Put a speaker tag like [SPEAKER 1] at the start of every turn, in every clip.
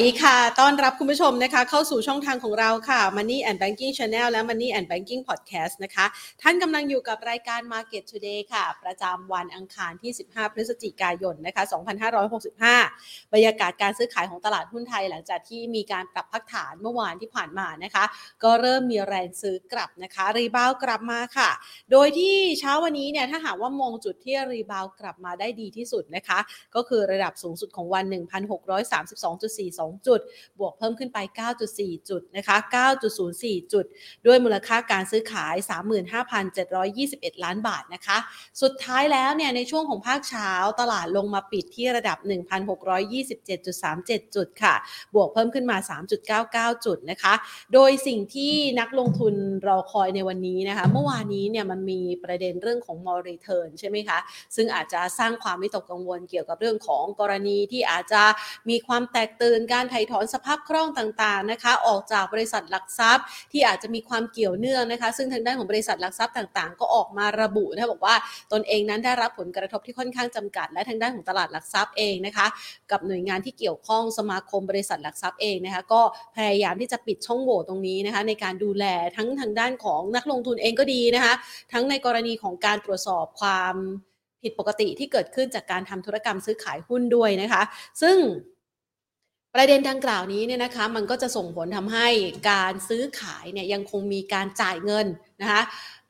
[SPEAKER 1] ดีค่ะ ต้อนรับคุณผู้ชมนะคะ เข้าสู่ช่องทางของเราค่ะ Money and Banking Channel และ Money and Banking Podcast นะคะ ท่านกำลังอยู่กับรายการ Market Today ค่ะ ประจำวันอังคารที่ 15 พฤศจิกายนนะคะ 2565 บรรยากาศการซื้อขายของตลาดหุ้นไทย หลังจากที่มีการปรับพักฐานเมื่อวานที่ผ่านมานะคะ ก็เริ่มมีแรงซื้อกลับนะคะ รีบาวกลับมาค่ะ โดยที่เช้าวันนี้เนี่ยถ้าหากว่ามองจุดที่รีบาวกลับมาได้ดีที่สุดนะคะ ก็คือระดับสูงสุดของวัน 1,632.4 2 จุดบวกเพิ่มขึ้นไป 9.4 จุดนะคะ 9.04 จุด ด้วยมูลค่าการซื้อขาย 35,721 ล้านบาทนะคะ สุดท้ายแล้วเนี่ยในช่วงของภาคเช้าตลาดลงมาปิดที่ระดับ 1,627.37 จุดค่ะ บวกเพิ่มขึ้นมา 3.99 จุดนะคะ โดยสิ่งที่นักลงทุนรอคอยในวันนี้นะคะ เมื่อวานนี้เนี่ยมันมีประเด็นเรื่องของ m o r e t u r n ใช่ไหมคะ ซึ่งอาจจะสร้างความวิตกกังวลเกี่ยวกับเรื่องของกรณีที่อาจจะมีความแตกตื่นการถ่ถอนสภาพคล่องต่างๆนะคะ ออกจากบริษัทหลักทรัพย์ ที่อาจจะมีความเกี่ยวเนื่องนะคะ ซึ่งทางด้านของบริษัทหลักทรัพย์ต่างๆ ก็ออกมาระบุนะบอกว่าตนเองนั้นได้รับผลกระทบที่ค่อนข้างจำกัด และทางด้านของตลาดหลักทรัพย์เองนะคะ กับหน่วยงานที่เกี่ยวข้องสมาคมบริษัทหลักทรัพย์เองนะคะ ก็พยายามที่จะปิดช่องโหว่ตรงนี้นะคะ ในการดูแลทั้งทางด้านของนักลงทุนเองก็ดีนะคะ ทั้งในกรณีของการตรวจสอบความผิดปกติที่เกิดขึ้นจากการทำธุรกรรมซื้อขายหุ้นด้วยนะคะ ซึ่ง ประเด็นดังกล่าวนี้เนี่ยนะคะมันก็จะส่งผลทำให้การซื้อขายเนี่ยยังคงมีการจ่ายเงินนะคะ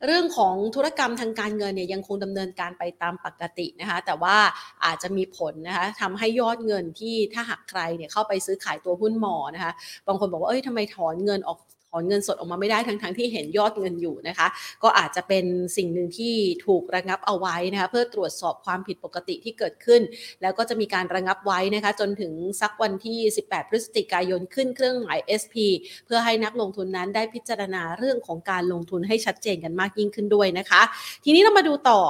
[SPEAKER 1] เรื่องของธุรกรรมทางการเงินเนี่ยยังคงดำเนินการไปตามปกตินะคะแต่ว่าอาจจะมีผลนะคะทำให้ยอดเงินที่ถ้าหากใครเนี่ยเข้าไปซื้อขายตัวหุ้นหมอนะคะบางคนบอกว่าเอ้ยทำไมถอนเงินออก อนเงินสดออกมาไม่ได้ทั้งๆทที่เห็นยอดเงินอยู่นะคะ ก็อาจจะเป็นสิ่งหนึ่งที่ถูกระงับเอาไว้นะคะเพื่อตรวจสอบความผิดปกติที่เกิดขึ้น แล้วก็จะมีการระงับไว้นะคะ จนถึงสักวันที่ 18 พฤศจิกายนขึ้นเครื่องหมาย SP เพื่อให้นักลงทุนนั้นได้พิจารณาเรื่องของการลงทุนให้ชัดเจนกันมากยิ่งขึ้นด้วยนะคะ ทีนี้เรามาดูต่อ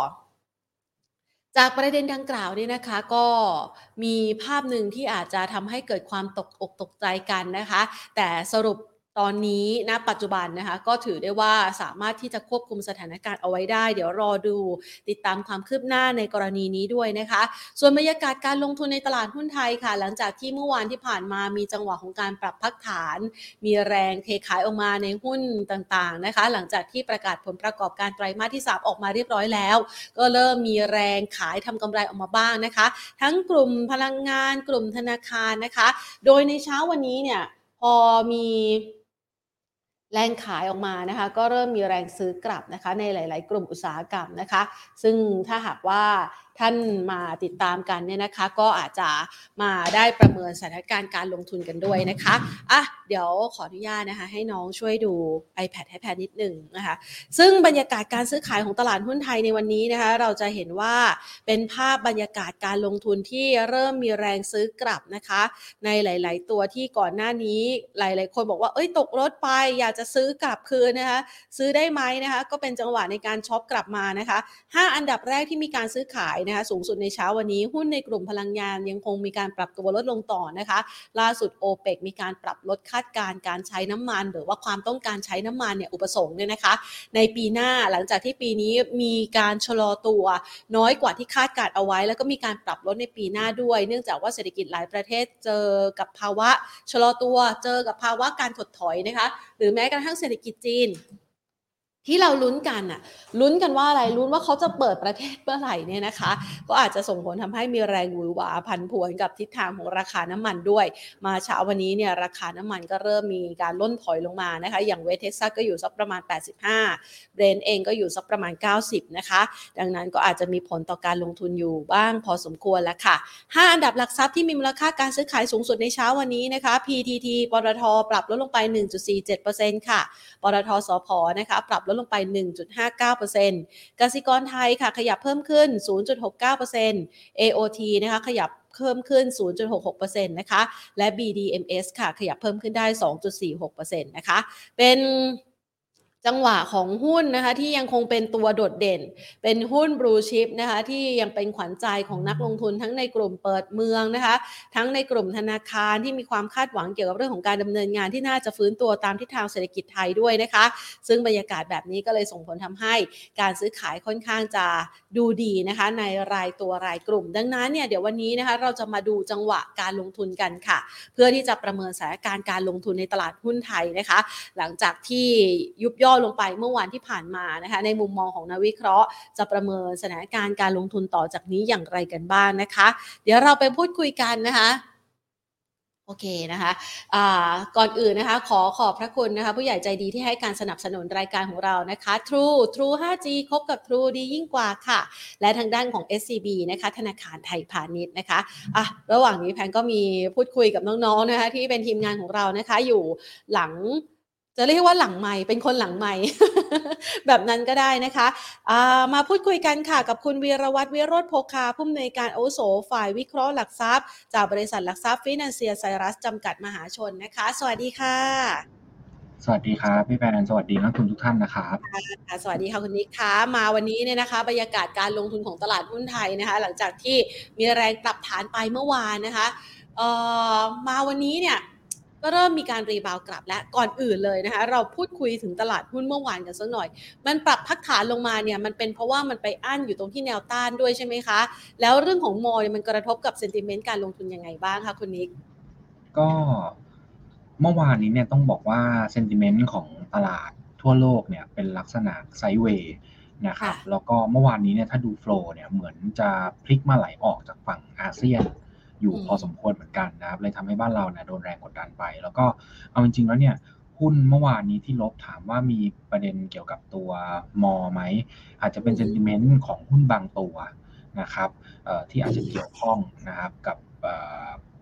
[SPEAKER 1] จากประเด็นดังกล่าวนี่นะคะก็มีภาพหนึ่งที่อาจจะทำให้เกิดความตกอกตกใจกันนะคะ แต่สรุป ตอนนี้ณนะปัจจุบันนะคะก็ถือได้ว่าสามารถที่จะควบคุมสถานการณ์เอาไว้ได้ เดี๋ยวรอดูติดตามความคืบหน้าในกรณีนี้ด้วยนะคะ ส่วนบรรยากาศการลงทุนในตลาดหุ้นไทยค่ะ หลังจากที่เมื่อวานที่ผ่านมามีจังหวะของการปรับพักฐาน มีแรงเทขายออกมาในหุ้นต่างๆนะคะ หลังจากที่ประกาศผลประกอบการไตรมาสที่ 3 ออกมาเรียบร้อยแล้ว ก็เริ่มมีแรงขายทำกำไรออกมาบ้างนะคะ ทั้งกลุ่มพลังงานกลุ่มธนาคารนะคะ โดยในเช้าวันนี้เนี่ยพอมี แรงขายออกมานะคะก็เริ่มมีแรงซื้อกลับนะคะในหลาย ๆ กลุ่มอุตสาหกรรมนะคะ ซึ่งถ้าหากว่า ท่านมาติดตามกันเนี่ยนะคะ ก็อาจจะมาได้ประเมินสถานการณ์การลงทุนกันด้วยนะคะอะเดี๋ยวขออนุญาตนะคะ ให้น้องช่วยดู iPad ให้แพนนิดหนึ่งนะคะ ซึ่งบรรยากาศการซื้อขายของตลาดหุ้นไทยในวันนี้นะคะ เราจะเห็นว่าเป็นภาพบรรยากาศการลงทุนที่เริ่มมีแรงซื้อกลับนะคะ ในหลาย ๆ ตัวที่ก่อนหน้านี้หลาย ๆ คนบอกว่าเอ้ยตกรถไป อยากจะซื้อกลับคืนนะคะ ซื้อได้ไหมนะคะ ก็เป็นจังหวะในการช็อปกลับมานะคะ 5 อันดับแรกที่มีการซื้อขายนะคะสูงสุดในเช้าวันนี้หุ้นในกลุ่มพลังงานยังคงมีการปรับตัวลดลงต่อนะคะ ล่าสุดโอเปกมีการปรับลดคาดการณ์การใช้น้ำมัน หรือว่าความต้องการใช้น้ำมันเนี่ยอุปสงค์เนี่ยนะคะ ในปีหน้าหลังจากที่ปีนี้มีการชะลอตัว น้อยกว่าที่คาดการณ์เอาไว้ แล้วก็มีการปรับลดในปีหน้าด้วย เนื่องจากว่าเศรษฐกิจหลายประเทศเจอกับภาวะชะลอตัวเจอกับภาวะการถดถอยนะคะ หรือแม้กระทั่งเศรษฐกิจจีน ที่เราลุ้นกันอะลุ้นกันว่าอะไรลุ้นว่าเขาจะเปิดประเทศเมื่อไหร่เนี่ยนะคะ ก็อาจจะส่งผลทำให้มีแรงหวือหวาผันผวนกับทิศทางของราคาน้ำมันด้วย มาเช้าวันนี้เนี่ยราคาน้ำมันก็เริ่มมีการร่นถอยลงมานะคะ อย่างเวสเท็กซัสก็อยู่สักประมาณ 85เบรนเองก็อยู่สักประมาณ 90 นะคะ ดังนั้นก็อาจจะมีผลต่อการลงทุนอยู่บ้างพอสมควรแล้วค่ะ 5 อันดับหลักทรัพย์ที่มีมูลค่าการซื้อขายสูงสุดในเช้าวันนี้นะคะ PTT ปตทปรับลดลงไป 1.47%ค่ะปตทสพนะคะปรับลดลงไป 1.59%กสิกรไทยค่ะขยับเพิ่มขึ้น 0.69% AOT นะคะขยับเพิ่มขึ้น 0.66%นะคะ และ BDMs ค่ะ ขยับเพิ่มขึ้นได้ 2.46%นะคะ เป็น จังหวะของหุ้นนะคะที่ยังคงเป็นตัวโดดเด่น เป็นหุ้นบลูชิพนะคะที่ยังเป็นขวัญใจของนักลงทุนทั้งในกลุ่มเปิดเมืองนะคะทั้งในกลุ่มธนาคารที่มีความคาดหวังเกี่ยวกับเรื่องของการดำเนินงานที่น่าจะฟื้นตัวตามทิศทางเศรษฐกิจไทยด้วยนะคะ ซึ่งบรรยากาศแบบนี้ก็เลยส่งผลทำให้การซื้อขายค่อนข้างจะดูดีนะคะในรายตัวรายกลุ่ม ดังนั้นเนี่ยเดี๋ยววันนี้นะคะเราจะมาดูจังหวะการลงทุนกันค่ะ เพื่อที่จะประเมินสถานการณ์การลงทุนในตลาดหุ้นไทยนะคะ หลังจากที่ยุบย่อลงไปเมื่อวานที่ผ่านมานะคะในมุมมองของนักวิเคราะห์ จะประเมินสถานการณ์การลงทุนต่อจากนี้อย่างไรกันบ้างนะคะ เดี๋ยวเราไปพูดคุยกันนะคะโอเคนะคะะก่อนอื่นนะคะ ขอขอบพระคุณนะคะ ผู้ใหญ่ใจดีที่ให้การสนับสนุนรายการของเรานะคะ True True 5G คบกับ True ดียิ่งกว่าค่ะ และทางด้านของ SCB นะคะ ธนาคารไทยพาณิชย์นะคะอะระหว่างนี้แพนก็มีพูดคุยกับน้องๆนะคะ ที่เป็นทีมงานของเรานะคะ อยู่หลัง จะเรียกว่าหลังไม่เป็นคนหลังไม่ แบบนั้นก็ได้นะคะามาพูดคุยกันค่ะกับคุณวีรวัตรวิโรธโพคาผู้อำนวยการโอโสฝ่ายวิเคราะห์หลักทรัพย์ จากบริษัทหลักทรัพย์ฟินแลนเซียไซรัสจำกัดมหาชนนะคะ สวัสดีค่ะ
[SPEAKER 2] สวัสดีครับพี่แปนสวัสดีนักทุนทุกท่านนะครับ
[SPEAKER 1] สวัสดีค่ะคุณนิกคะมาวันนี้เนี่ยนะคะ บรรยากาศการลงทุนของตลาดหุ้นไทยนะคะ หลังจากที่มีแรงปรับฐานไปเมื่อวานนะคะมาวันนี้เนี่ย ก็เริ่มมีการ rebound กลับและก่อนอื่นเลยนะคะ เราพูดคุยถึงตลาดหุ้นเมื่อวานกันสักหน่อย มันปรับพักฐานลงมาเนี่ยมันเป็นเพราะว่ามันไปอั้นอยู่ตรงที่แนวต้านด้วยใช่ไหมคะ แล้วเรื่องของ volume มันกระทบกับ sentiment การลงทุนยังไงบ้างคะคุณนิก
[SPEAKER 2] ก็เมื่อวานนี้เนี่ยต้องบอกว่า sentiment ของตลาดทั่วโลกเนี่ยเป็นลักษณะ sidewayนะครับแล้วก็เมื่อวานนี้เนี่ยถ้าดูโฟล์เนี่ยเหมือนจะพลิกมาไหลออกจากฝั่งอาเซียน อยู่พอสมควรเหมือนกันนะครับเลยทำให้บ้านเราเนี่ยโดนแรงกดดันไป แล้วก็เอาจริงๆแล้วเนี่ยหุ้นเมื่อวานนี้ที่ลบถามว่ามีประเด็นเกี่ยวกับตัวมอไหม อาจจะเป็นเซนติเมนต์ของหุ้นบางตัวนะครับที่อาจจะเกี่ยวข้องนะครับกับ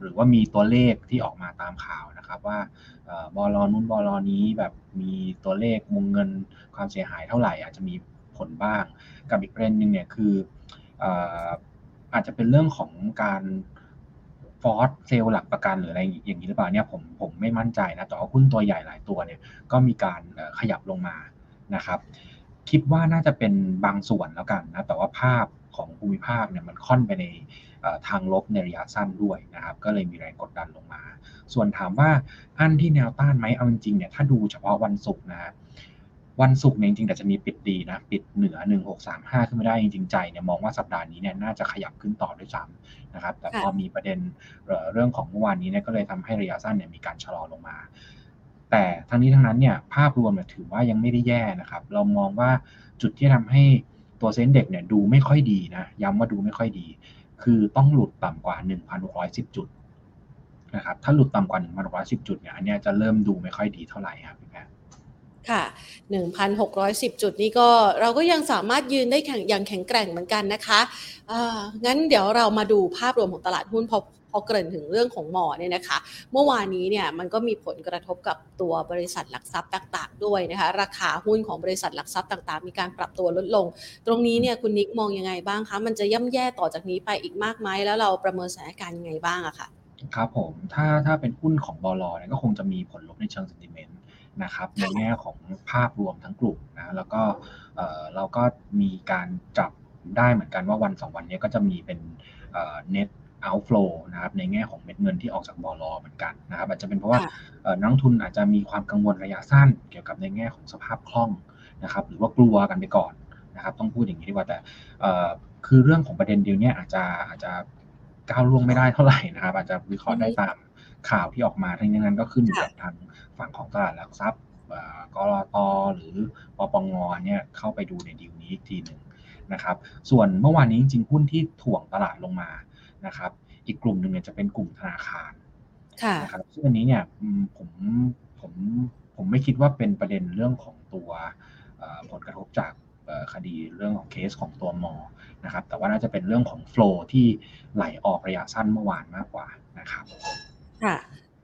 [SPEAKER 2] หรือว่ามีตัวเลขที่ออกมาตามข่าวนะครับ ว่าบอลนู้นบอลนี้แบบมีตัวเลขวงเงินความเสียหายเท่าไหร่ อาจจะมีผลบ้าง กับอีกประเด็นหนึ่งเนี่ยคืออาจจะเป็นเรื่องของการ ฟอร์สเซลหลักประกันหรืออะไรอย่างนี้หรือเปล่าเนี่ยผมผมไม่มั่นใจนะแต่ว่าหุ้นตัวใหญ่หลายตัวเนี่ยก็มีการขยับลงมานะครับ คิดว่าน่าจะเป็นบางส่วนแล้วกันนะแต่ว่าภาพของภูมิภาคเนี่ยมันค่อนไปในทางลบในระยะสั้นด้วยนะครับ ก็เลยมีแรงกดดันลงมา ส่วนถามว่าอันที่แนวต้านไหมเอาจริงๆเนี่ยถ้าดูเฉพาะวันศุกร์นะ วันศุกร์เนี่ยจริงๆแต่จะมีปิดดีนะ ปิดเหนือ 1635 ขึ้นไม่ได้จริงๆใจเนี่ยมองว่าสัปดาห์นี้เนี่ยน่าจะขยับขึ้นต่อด้วยซ้ำนะครับ แต่พอมีประเด็นเรื่องของเมื่อวานนี้เนี่ยก็เลยทำให้ระยะสั้นเนี่ยมีการชะลอลงมา แต่ทั้งนี้ทั้งนั้นเนี่ยภาพรวมเนี่ยถือว่ายังไม่ได้แย่นะครับ เรามองว่าจุดที่ทำให้ตัวเซ็นเด็กเนี่ยดูไม่ค่อยดีนะ ย้ำว่าดูไม่ค่อยดี คือต้องหลุดต่ำกว่า 1,610 จุดนะครับ ถ้าหลุดต่ำกว่า 1,610 จุดเนี่ยอันนี้จะเริ่มดูไม่ค่อยดีเท่าไหร่ครับพี่แม่
[SPEAKER 1] ค่ะ 1,610 จุดนี้ก็เราก็ยังสามารถยืนได้แข็งอย่างแข็งแกร่งเหมือนกันนะคะงั้นเดี๋ยวเรามาดูภาพรวมของตลาดหุ้นพอพอเกริ่นถึงเรื่องของหมอเนี่ยนะคะ เมื่อวานนี้เนี่ยมันก็มีผลกระทบกับตัวบริษัทหลักทรัพย์ต่าง ๆ ด้วยนะคะ ราคาหุ้นของบริษัทหลักทรัพย์ต่าง ๆ มีการปรับตัวลดลง ตรงนี้เนี่ยคุณนิกมองยังไงบ้างคะ มันจะย่ำแย่ต่อจากนี้ไปอีกมากไหมแล้วเราประเมินสถานการณ์ยังไงบ้างอะคะ
[SPEAKER 2] ครับผมถ้าถ้าเป็นหุ้นของบลเนี่ยก็คงจะมีผลลบในเชิงสิ นติเมนต์นะครับในแง่ของภาพรวมทั้งกลุ่มนะแล้วก็เราก็มีการจับได้เหมือนกันว่าวัน2วันนี้ก็จะมีเป็น net outflow นะครับในแง่ของเม็ดเงินที่ออกจากบอลเหมือนกันนะครับอาจจะเป็นเพราะว่านักทุนอาจจะมีความกังวลระยะสั้น เกี่ยวกับในแง่ของสภาพคล่องนะครับหรือว่ากลัวกันไปก่อนนะครับต้องพูดอย่างนี้ดีกว่าแต่คือเรื่องของประเด็นเดียวนี้อาจจะอาจจะก้าวล่วงไม่ได้เท่าไหร่นะครับอาจจะวิเคราะห์ได้ตาม ข่าวที่ออกมาทั้งนี้นั้นก็ขึ้นอยู่กับทางฝั่งของตลาดหลักทรัพย์กรตหรือปปงเนี่ยเข้าไปดูในดีลนี้อีกทีหนึ่งนะครับ ส่วนเมื่อวานนี้จริงๆหุ้นที่ถ่วงตลาดลงมานะครับ อีกกลุ่มหนึ่งเนี่ยจะเป็นกลุ่มธนาคารนะครับซึ่งอันนี้เนี่ยผมผมผมไม่คิดว่าเป็นประเด็นเรื่องของตัวผลกระทบจากคดีเรื่องของเคสของตัวมอนะครับ แต่ว่าน่าจะเป็นเรื่องของโฟล์ที่ไหลออกระยะสั้นเมื่อวานมากกว่านะครับ
[SPEAKER 1] ค่ะ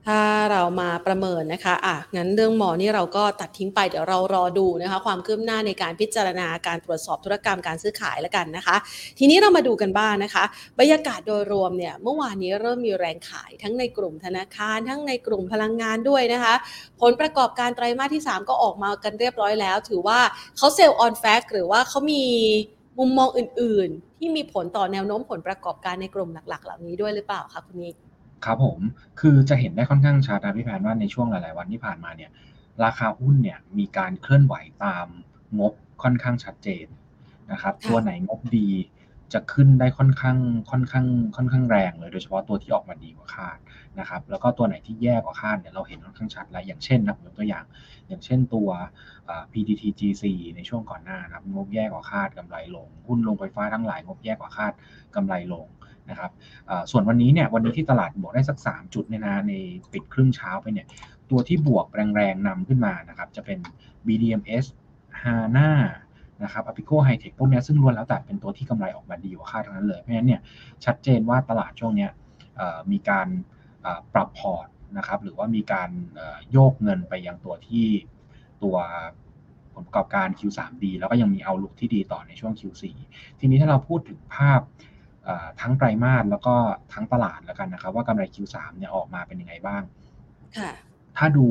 [SPEAKER 1] ถ้าเรามาประเมินนะคะ อะ งั้นเรื่องหมอนี่เราก็ตัดทิ้งไป เดี๋ยวเรารอดูนะคะ ความคืบหน้าในการพิจารณาการตรวจสอบธุรกรรมการซื้อขายแล้วกันนะคะ ทีนี้เรามาดูกันบ้างนนะคะ บรรยากาศโดยรวมเนี่ย เมื่อวานนี้เริ่มมีแรงขายทั้งในกลุ่มธนาคาร ทั้งในกลุ่มพลังงานด้วยนะคะ ผลประกอบการไตรมาสที่ 3 ก็ออกมากันเรียบร้อยแล้ว ถือว่าเขาเซลล์ออนแฟกหรือว่าเขามีมุมมองอื่น ๆ ที่มีผลต่อแนวโน้มผลประกอบการในกลุ่มหลัก ๆ เหล่านี้ด้วยหรือเปล่าคะคุณนิก
[SPEAKER 2] ครับผม คือจะเห็นได้ค่อนข้างชัดนะพี่แพนว่าในช่วงหลาย ๆ วันที่ผ่านมาเนี่ย ราคาหุ้นเนี่ยมีการเคลื่อนไหวตามงบค่อนข้างชัดเจนนะครับ ตัวไหนงบดีจะขึ้นได้ค่อนข้างค่อนข้างค่อนข้างแรงเลยโดยเฉพาะตัวที่ออกมาดีกว่าคาดนะครับ แล้วก็ตัวไหนที่แย่กว่าคาดเนี่ยเราเห็นค่อนข้างชัดแล้วอย่างเช่นนะผมยกตัวอย่าง อย่างเช่นตัว PTTGC ในช่วงก่อนหน้านะครับงบแย่กว่าคาดกำไรลงหุ้นลงไฟฟ้าทั้งหลายงบแย่กว่าคาดกำไรลง นะครับส่วนวันนี้เนี่ยวันนี้ที่ตลาดบวกได้สัก 3 จุดเนี่ยนะในปิดครึ่งเช้าไปเนี่ยตัวที่บวกแรงๆนำขึ้นมานะครับจะเป็น BDMs HANA นะครับ Apico High Tech พวกนี้ซึ่งล้วนแล้วแต่เป็นตัวที่กำไรออกมาดีกว่าคาดทั้งนั้นเลย เพราะฉะนั้นเนี่ยชัดเจนว่าตลาดช่วงนี้มีการปรับพอร์ตนะครับหรือว่ามีการโยกเงินไปยังตัวที่ตัวผลประกอบการ Q3 ดีแล้วก็ยังมี outlook ที่ดีต่อในช่วง Q4 ทีนี้ถ้าเราพูดถึงภาพ ทั้งไตรมาสแล้วก็ทั้งตลาดแล้วกันนะครับ ว่ากำไร Q3 เนี่ยออกมาเป็นยังไงบ้างถ้าดู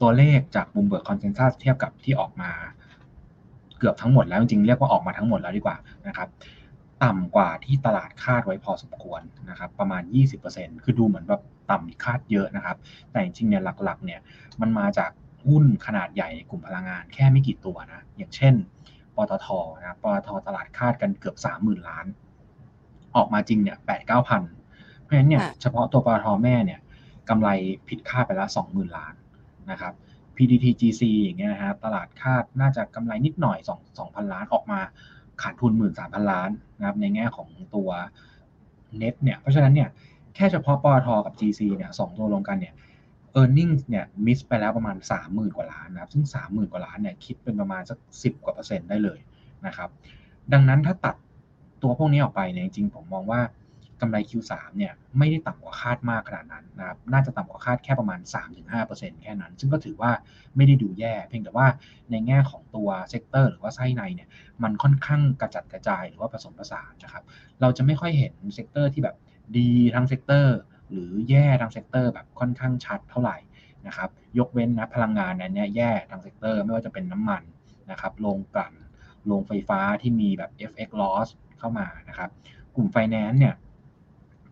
[SPEAKER 2] ตัวเลขจาก Bloomberg consensus เทียบกับที่ออกมาเกือบทั้งหมดแล้วจริงๆเรียกว่าออกมาทั้งหมดแล้วดีกว่านะครับต่ำกว่าที่ตลาดคาดไว้พอสมควรนะครับ ประมาณ 20%คือดูเหมือนแบบต่ำคาดเยอะนะครับ แต่จริงๆเนี่ยหลักๆเนี่ยมันมาจากหุ้นขนาดใหญ่ในกลุ่มพลังงานแค่ไม่กี่ตัวนะ อย่างเช่น ปตทนะปตทตลาดคาดกันเกือบสามหมื่นล้าน ออกมาจริงเนี่ยแปดเก้าพันเพราะฉะนั้นเนี่ยเฉพาะตัวปตทแม่เนี่ยกำไรผิดคาดไปแล้วสองหมื่นล้านนะครับ PDTGC อย่างเงี้ยนะครับตลาดคาดน่าจะกำไรนิดหน่อย2 2,000 ล้านออกมาขาดทุน 13,000 ล้านนะครับในแง่ของตัวเน็ตเนี่ยเพราะฉะนั้นเนี่ยแค่เฉพาะปตทกับ GC เนี่ยสองตัวรวมกันเนี่ย e a r n i n g เนี่ยมิสไปแล้วประมาณ 30,000 กว่าล้านนะครับ ซึ่ง 30,000 กว่าล้านเนี่ยคิดเป็นประมาณสัก 10 กว่าเปอร์เซ็นต์ได้เลยนะครับ ดังนั้นถ้าตัดตัวพวกนี้ออกไปเนี่ยจริงๆผมมองว่ากำไร Q3 เนี่ยไม่ได้ต่ำกว่าคาดมากขนาดนั้นนะครับ น่าจะต่ำกว่าคาดแค่ประมาณ 3-5%แค่นั้น ซึ่งก็ถือว่าไม่ได้ดูแย่ เพียงแต่ว่าในแง่ของตัว sector หรือว่าไส้ในเนี่ยมันค่อนข้างกระจัดกระจายหรือว่าผสมผสานนะครับ เราจะไม่ค่อยเห็น sector ที่แบบดีทั้ง sector หรือแย่ทั้ง sector แบบค่อนข้างชัดเท่าไหร่นะครับยกเว้นนะพลังงานนั้นเนี่ยแย่ทั้ง sector ไม่ว่าจะเป็นน้ำมันนะครับโรงกลั่นโรงไฟฟ้าที่มีแบบ FX loss เข้ามานะครับกลุ่มไฟแนนซ์เนี่ย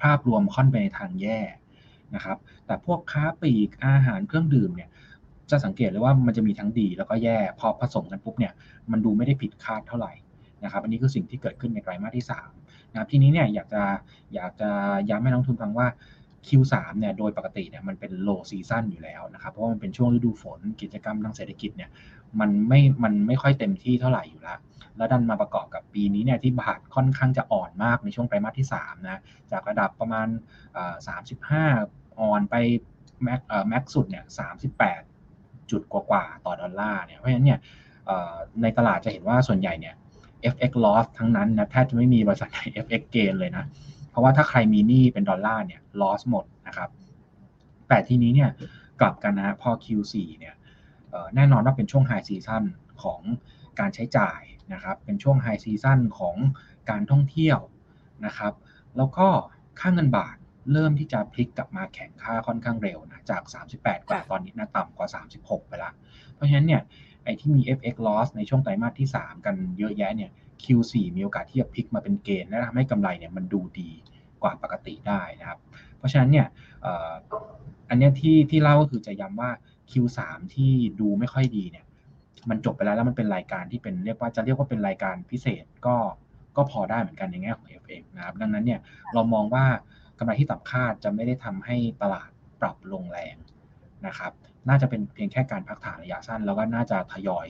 [SPEAKER 2] ภาพรวมค่อนไปในทางแย่นะครับแต่พวกค้าปลีกอาหารเครื่องดื่มเนี่ยจะสังเกตเลยว่ามันจะมีทั้งดีแล้วก็แย่พอผสมกันปุ๊บเนี่ยมันดูไม่ได้ผิดคาดเท่าไหร่นะครับอันนี้คือสิ่งที่เกิดขึ้นในไตรมาสที่3นะครับทีนี้เนี่ยอยากจะอยากจะย้ำให้น้องทุนฟังว่า Q3 เนี่ยโดยปกติเนี่ยมันเป็น low season อยู่แล้วนะครับเพราะว่ามันเป็นช่วงฤดูฝนกิจกรรมทางเศรษฐกิจเนี่ยมันไม่มันไม่ค่อยเต็มที่เท่าไหร่อยู่แล้วแล้วดันมาประกอบกับปีนี้เนี่ยที่บาทค่อนข้างจะอ่อนมากในช่วงไตรมาสที่3นะจากระดับประมาณ 35 อ่อนไปแม็กแม็กสุดเนี่ย38 จุดกว่าๆต่อดอลลาร์เนี่ยเพราะฉะนั้นเนี่ยในตลาดจะเห็นว่าส่วนใหญ่เนี่ย FX loss ทั้งนั้นนะแทบจะไม่มีบริษัทไหน FX gain เลยนะ เพราะว่าถ้าใครมีหนี้เป็นดอลลาร์เนี่ย loss หมดนะครับ แต่ทีนี้เนี่ยกลับกันนะพอ Q4 เนี่ยแน่นอนว่าเป็นช่วง high season ของการใช้จ่ายนะครับ เป็นช่วงไฮซีซั่นของการท่องเที่ยวนะครับ แล้วก็ค่าเงินบาทเริ่มที่จะพลิกกลับมาแข็งค่าค่อนข้างเร็วนะจาก 38 กว่าตอนนี้นะต่ำกว่า 36 ไปละ เพราะฉะนั้นเนี่ยไอ้ที่มี FX loss ในช่วงไตรมาสที่ 3 กันเยอะแยะเนี่ย Q4 มีโอกาสที่จะพลิกมาเป็นเกณฑ์และทำให้กำไรเนี่ยมันดูดีกว่าปกติได้นะครับ เพราะฉะนั้นเนี่ยอันนี้ที่ที่เล่าก็คือจะย้ำว่า Q3 ที่ดูไม่ค่อยดีเนี่ยมันจบไปแล้วแล้วมันเป็นรายการที่เป็นเรียกว่าจะเรียกว่าเป็นรายการพิเศษก็ก็พอได้เหมือนกันในแง่ของ FX นะครับดังนั้นเนี่ยเรามองว่ากำไรที่ต่ำคาดจะไม่ได้ทำให้ตลาดปรับลงแรงนะครับ น่าจะเป็นเพียงแค่การพักฐานระยะสั้น แล้วก็น่าจะทยอย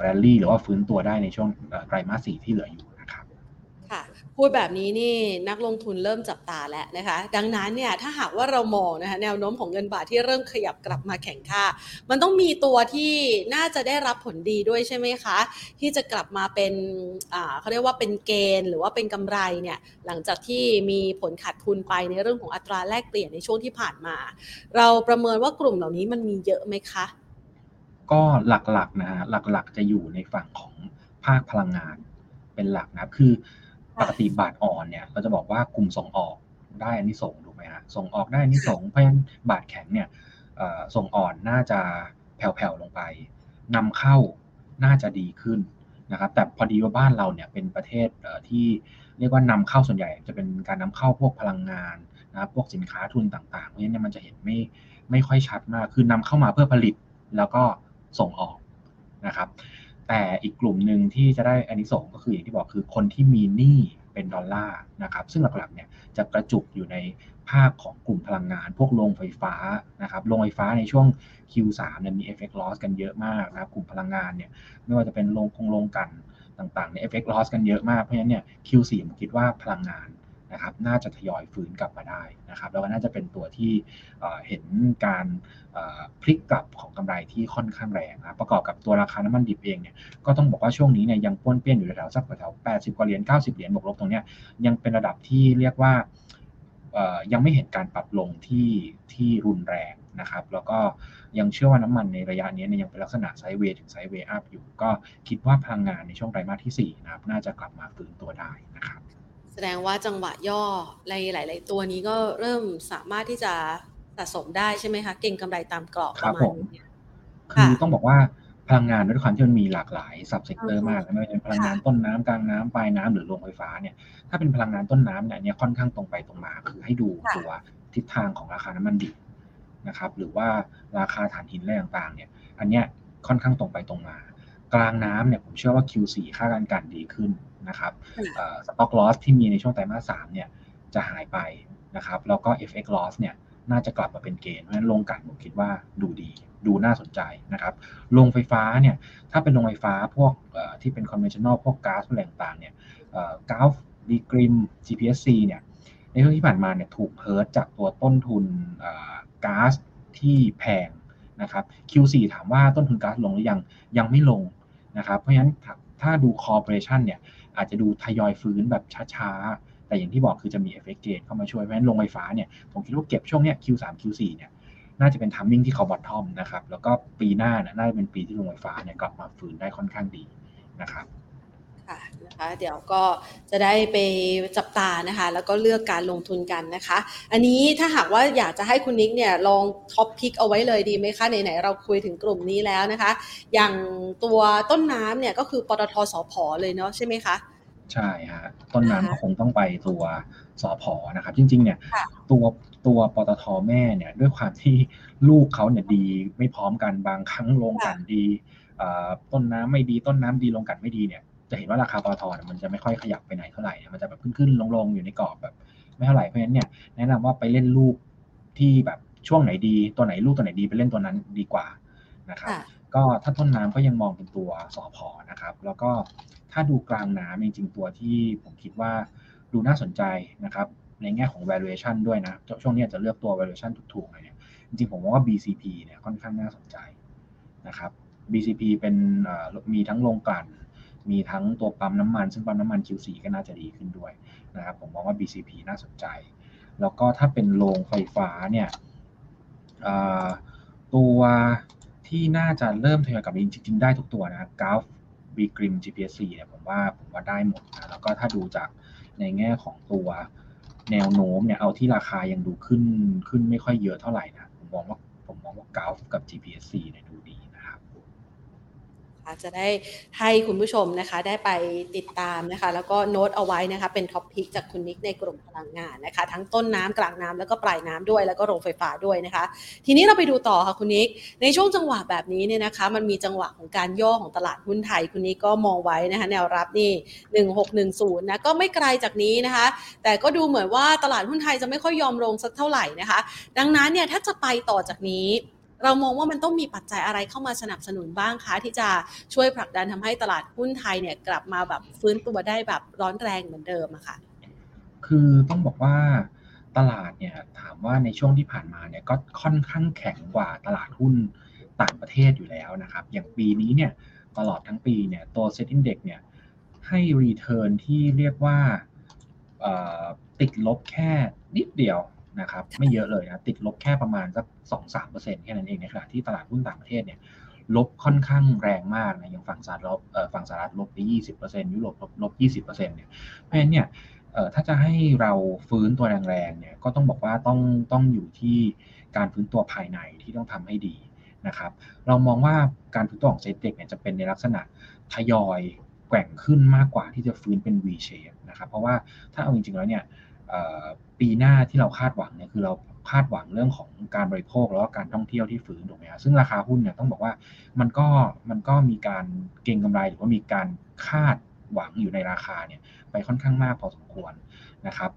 [SPEAKER 2] แรลลี่หรือว่าฟื้นตัวได้ในช่วงไตรมาสสี่ที่เหลืออยู่นะครับ
[SPEAKER 1] ค่ะพูดแบบนี้นี่นักลงทุนเริ่มจับตาแล้วนะคะ ดังนั้นเนี่ยถ้าหากว่าเรามองนะคะแนวโน้มของเงินบาทที่เริ่มขยับกลับมาแข็งค่า มันต้องมีตัวที่น่าจะได้รับผลดีด้วยใช่ไหมคะ ที่จะกลับมาเป็นอ่าเขาเรียกว่าเป็นเกณฑ์ หรือว่าเป็นกำไรเนี่ยหลังจากที่มีผลขาดทุนไปในเรื่องของอัตราแลกเปลี่ยนในช่วงที่ผ่านมา เราประเมินว่ากลุ่มเหล่านี้มันมีเยอะไหมคะ
[SPEAKER 2] ก็หลักๆนะฮะหลักๆ จะอยู่ในฝั่งของภาคพลังงานเป็นหลักนะคือปกติบาทอ่อนเนี่ยเราจะบอกว่ากลุ่มส่งออกได้อันนี้ส่งถูกไหมฮะส่งออกได้อันนี้ส่งเพราะฉะนั้นบาทแข็งเนี่ยส่งอ่อนน่าจะแผ่วๆลงไปนำเข้าน่าจะดีขึ้นนะครับแต่พอดีว่าบ้านเราเนี่ยเป็นประเทศที่เรียกว่านำเข้าส่วนใหญ่ จะเป็นการนำเข้าพวกพลังงานนะครับพวกสินค้าทุนต่างๆเพราะฉะนั้นมันจะเห็นไม่ไม่ค่อยชัดมากคือนำเข้ามาเพื่อผลิตแล้วก็ ส่งออกนะครับ แต่อีกกลุ่มหนึ่งที่จะได้อันนี้ส่งก็คืออย่างที่บอกคือคนที่มีหนี้เป็นดอลลาร์นะครับซึ่งหลักๆเนี่ยจะกระจุกอยู่ในภาคของกลุ่มพลังงาน พวกโรงไฟฟ้านะครับโรงไฟฟ้าในช่วง Q3 เนี่ยมี effect loss กันเยอะมากนะครับกลุ่มพลังงานเนี่ยไม่ว่าจะเป็นโรงคงโรงกันต่างๆเนี่ย effect loss กันเยอะมากเพราะฉะนั้นเนี่ย Q4 ผมคิดว่าพลังงาน นะครับน่าจะทยอยฟื้นกลับมาได้นะครับแล้วก็น่าจะเป็นตัวที่เห็นการพลิกกลับของกำไรที่ค่อนข้างแรงนะประกอบกับตัวราคาน้ำมันดิบเองเนี่ยก็ต้องบอกว่าช่วงนี้เนี่ยยังป้วนเปี้ยนอยู่แถวสักแถว80กว่าเหรียญ90เหรียญบวกลบตรงเนี้ยยังเป็นระดับที่เรียกว่ายังไม่เห็นการปรับลงที่ที่รุนแรงนะครับ แล้วก็ยังเชื่อว่าน้ำมันในระยะนี้ยังเป็นลักษณะ sideway ถึง sideway up อยู่ ก็คิดว่าพลังงานในช่วงไตรมาสที่4นะครับน่าจะกลับมาฟื้นตัวได้นะครับ
[SPEAKER 1] แสดงว่าจังหวะย่อในหลาย ๆ ตัวนี้ก็เริ่มสามารถที่จะสะสมได้ใช่ไหมคะ เก็งกำไรตามกรอบประมาณนี้
[SPEAKER 2] คือต้องบอกว่าพลังงานด้วยความที่มันมีหลากหลาย subsector มากไม่ว่าจะเป็นพลังงานต้นน้ำกลางน้ำปลายน้ำหรือโรงไฟฟ้าเนี่ยถ้าเป็นพลังงานต้นน้ำเนี่ยค่อนข้างตรงไปตรงมา คือให้ดูตัวทิศทางของราคาน้ำมันดิบนะครับ หรือว่าราคาถ่านหินอะไรต่างๆ เนี่ย อันเนี้ยค่อนข้างตรงไปตรงมา กลางน้ำเนี่ยผมเชื่อว่า Q4 ค่าการกลั่นดีขึ้นนะครับ stock loss ที่มีในช่วงไตรมาสสามเนี่ยจะหายไปนะครับแล้วก็ FX loss เนี่ยน่าจะกลับมาเป็น gain เพราะฉะนั้นโรงกลั่นผมคิดว่าดูดี ดูน่าสนใจนะครับโรงไฟฟ้าเนี่ยถ้าเป็นโรงไฟฟ้าพวกที่เป็น conventional พวกก๊าซอะไรต่างๆเนี่ยก๊าซดีกริม GPSC เนี่ยในช่วงที่ผ่านมาเนี่ยถูกเพิร์จากตัวต้นทุนก๊าซที่แพงนะครับ Q4 ถามว่าต้นทุนก๊าซลงหรือยังยังไม่ลง นะครับ เพราะฉะนั้นถ้าดู core operation เนี่ยอาจจะดูทยอยฟื้นแบบช้าๆ แต่อย่างที่บอกคือจะมี FX gain เข้ามาช่วย เพราะฉะนั้นโรงไฟฟ้าเนี่ยผมคิดว่าเก็บช่วงเนี้ย Q3 Q4 เนี่ยน่าจะเป็น timing ที่เขา bottom นะครับ แล้วก็ปีหน้าน่าจะเป็นปีที่โรงไฟฟ้าเนี่ยกลับมาฟื้นได้ค่อนข้างดีนะครับ
[SPEAKER 1] ค่ะนะคะเดี๋ยวก็จะได้ไปจับตานะคะ แล้วก็เลือกการลงทุนกันนะคะ อันนี้ถ้าหากว่าอยากจะให้คุณนิกเนี่ยลองท็อปพิกเอาไว้เลยดีไหมคะไหนๆเราคุยถึงกลุ่มนี้แล้วนะคะ อย่างตัวต้นน้ำเนี่ยก็คือปตทสพเลยเนาะใช่ไหมคะ
[SPEAKER 2] ใช่ฮะต้นน้ำก็คงต้องไปตัวสอพอนะครับ จริง ๆ เนี่ย ตัวตัวปตทแม่เนี่ย ด้วยความที่ลูกเขาเนี่ยดีไม่พร้อมกันบางครั้งลงกันดีต้นน้ำไม่ดีต้นน้ำดีลงกันไม่ดีเนี่ย จะเห็นว่าราคาปตทมันจะไม่ค่อยขยับไปไหนเท่าไหร่ มันจะแบบขึ้นขึ้นลงลงอยู่ในกรอบแบบ ไม่เท่าไหร่ เพราะฉะนั้นเนี่ยแนะนำว่าไปเล่นลูกที่แบบช่วงไหนดี ตัวไหนลูกตัวไหนดีไปเล่นตัวนั้นดีกว่านะครับ ก็ถ้าต้นน้ำก็ยังมองเป็นตัวสอพอนะครับ แล้วก็ถ้าดูกลางน้ำจริงๆตัวที่ผมคิดว่าดูน่าสนใจนะครับ ในแง่ของ valuation ด้วยนะ ช่วงนี้จะเลือกตัว valuation ถูกๆหน่อยเนี่ยจริงๆผมว่า BCP เนี่ยค่อนข้างน่าสนใจนะครับ BCP เป็นมีทั้งโรงกลั่น มีทั้งตัวปั๊มน้ำมัน ซึ่งปั๊มน้ำมัน Q4 ก็น่าจะดีขึ้นด้วยนะครับผมมองว่า BCP น่าสนใจ แล้วก็ถ้าเป็นโรงไฟฟ้าเนี่ยตัวที่น่าจะเริ่มทยอยกลับจริงๆได้ทุกตัวนะกราฟบีกริม GPSC เนี่ยผมว่าผมว่าได้หมดนะแล้วก็ถ้าดูจากในแง่ของตัวแนวโน้มเนี่ยเอาที่ราคายังดูขึ้นขึ้นไม่ค่อยเยอะเท่าไหร่นะผมมองว่าผมมองว่ากราฟกับ GPSC เนี่ย ดูดี
[SPEAKER 1] จะได้ให้คุณผู้ชมนะคะได้ไปติดตามนะคะ แล้วก็โน้ตเอาไว้นะคะ เป็นท็อปพิกจากคุณนิกในกลุ่มพลังงานนะคะ ทั้งต้นน้ำกลางน้ำแล้วก็ปลายน้ำด้วย แล้วก็โรงไฟฟ้าด้วยนะคะ ทีนี้เราไปดูต่อค่ะคุณนิก ในช่วงจังหวะแบบนี้เนี่ยนะคะ มันมีจังหวะของการย่อของตลาดหุ้นไทยคุณนิกก็มองไว้นะคะ แนวรับนี่ 1610นะก็ไม่ไกลจากนี้นะคะ แต่ก็ดูเหมือนว่าตลาดหุ้นไทยจะไม่ค่อยยอมลงสักเท่าไหร่นะคะ ดังนั้นเนี่ยถ้าจะไปต่อจากนี้ เรามองว่ามันต้องมีปัจจัยอะไรเข้ามาสนับสนุนบ้างคะที่จะช่วยผลักดันทำให้ตลาดหุ้นไทยเนี่ยกลับมาแบบฟื้นตัวได้แบบร้อนแรงเหมือนเดิมอะค่ะ
[SPEAKER 2] คือต้องบอกว่าตลาดเนี่ยถามว่าในช่วงที่ผ่านมาเนี่ยก็ค่อนข้างแข็งกว่าตลาดหุ้นต่างประเทศอยู่แล้วนะครับ อย่างปีนี้เนี่ยตลอดทั้งปีเนี่ยตัวเซ็ตอินเด็กเนี่ยให้รีเทิร์นที่เรียกว่าติดลบแค่นิดเดียว นะครับไม่เยอะเลยนะติดลบแค่ประมาณสักสองสามเปอร์เซ็นต์แค่นั้นเองในขณะที่ตลาดหุ้นต่างประเทศเนี่ยลบค่อนข้างแรงมากนะอย่างฝั่งสหรัฐฝั่งสหรัฐลบไปยี่สิบเปอร์เซ็นต์ยุโรปลบลบยี่สิบเปอร์เซ็นต์เนี่ยเพราะฉะนั้นเนี่ยถ้าจะให้เราฟื้นตัวแรงๆเนี่ยก็ต้องบอกว่าต้องต้องอยู่ที่การฟื้นตัวภายในที่ต้องทำให้ดีนะครับ เรามองว่าการฟื้นตัวของเซ็ตเด็กเนี่ยจะเป็นในลักษณะทยอยแกว่งขึ้นมากกว่าที่จะฟื้นเป็น V shape นะครับ เพราะว่าถ้าเอาจริงๆแล้วเนี่ย ปีหน้าที่เราคาดหวังเนี่ยคือเราคาดหวังเรื่องของการบริโภคแล้วก็การท่องเที่ยวที่ฟื้นถูกไหมครับซึ่งราคาหุ้นเนี่ยต้องบอกว่ามันก็มันก็มีการเก็งกำไรหรือว่ามีการคาดหวังอยู่ในราคาเนี่ยไปค่อนข้างมากพอสมควรนะครับ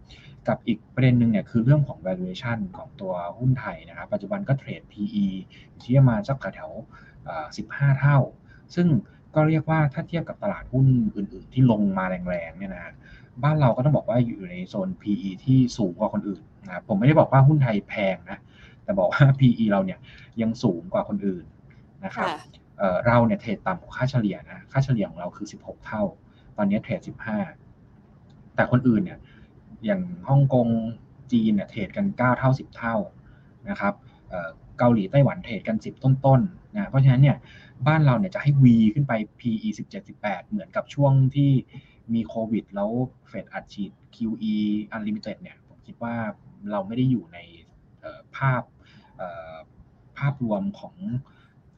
[SPEAKER 2] กับอีกประเด็นหนึ่งเนี่ยคือเรื่องของ valuation ของตัวหุ้นไทยนะครับ ปัจจุบันก็เทรด PE อยู่ที่ประมาณสักแถว15 เท่า ซึ่งก็เรียกว่าถ้าเทียบกับตลาดหุ้นอื่น ๆ ที่ลงมาแรงๆเนี่ยนะ บ้านเราก็ต้องบอกว่าอยู่ในโซน PE ที่สูงกว่าคนอื่นนะครับผมไม่ได้บอกว่าหุ้นไทยแพงนะแต่บอกว่า PE เราเนี่ยยังสูงกว่าคนอื่นนะครับเราเนี่ยเทรดต่ำกว่าค่าเฉลี่ยนะค่าเฉลี่ยของเราคือ 16 เท่า ตอนนี้เทรด 15 แต่คนอื่นเนี่ยอย่างฮ่องกงจีนเนี่ยเทรดกัน 9 เท่า 10 เท่านะครับเกาหลีไต้หวันเทรดกัน 10 ต้นๆนะเพราะฉะนั้นเนี่ยบ้านเราเนี่ยจะให้ V ขึ้นไป PE 17 18 เหมือนกับช่วงที่ มีโควิด แล้วเฟดอัดฉีด QE Unlimited เนี่ยผมคิดว่าเราไม่ได้อยู่ในภาพภาพรวมของ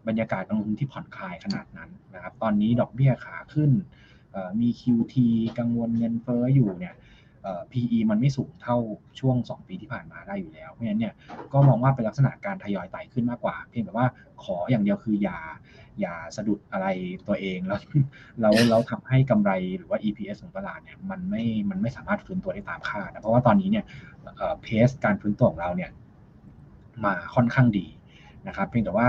[SPEAKER 2] บรรยากาศการลงทุนที่ผ่อนคลายขนาดนั้นนะครับ ตอนนี้ดอกเบี้ยขาขึ้น มี QT กังวลเงินเฟ้ออยู่เนี่ย PE มันไม่สูงเท่าช่วง 2 ปีที่ผ่านมาได้อยู่แล้ว เพราะฉะนั้นเนี่ยก็มองว่าเป็นลักษณะการทยอยไต่ขึ้นมากกว่า เพียงแต่ว่าขออย่างเดียวคืออย่าอย่าสะดุดอะไรตัวเองแล้วแล้วเราทำให้กำไรหรือว่า EPS ของตลาดเนี่ยมันไม่มันไม่สามารถฟื้นตัวได้ตามคาดนะเพราะว่าตอนนี้เนี่ยเพสการฟื้นตัวของเราเนี่ยมาค่อนข้างดีนะครับเพียงแต่ว่า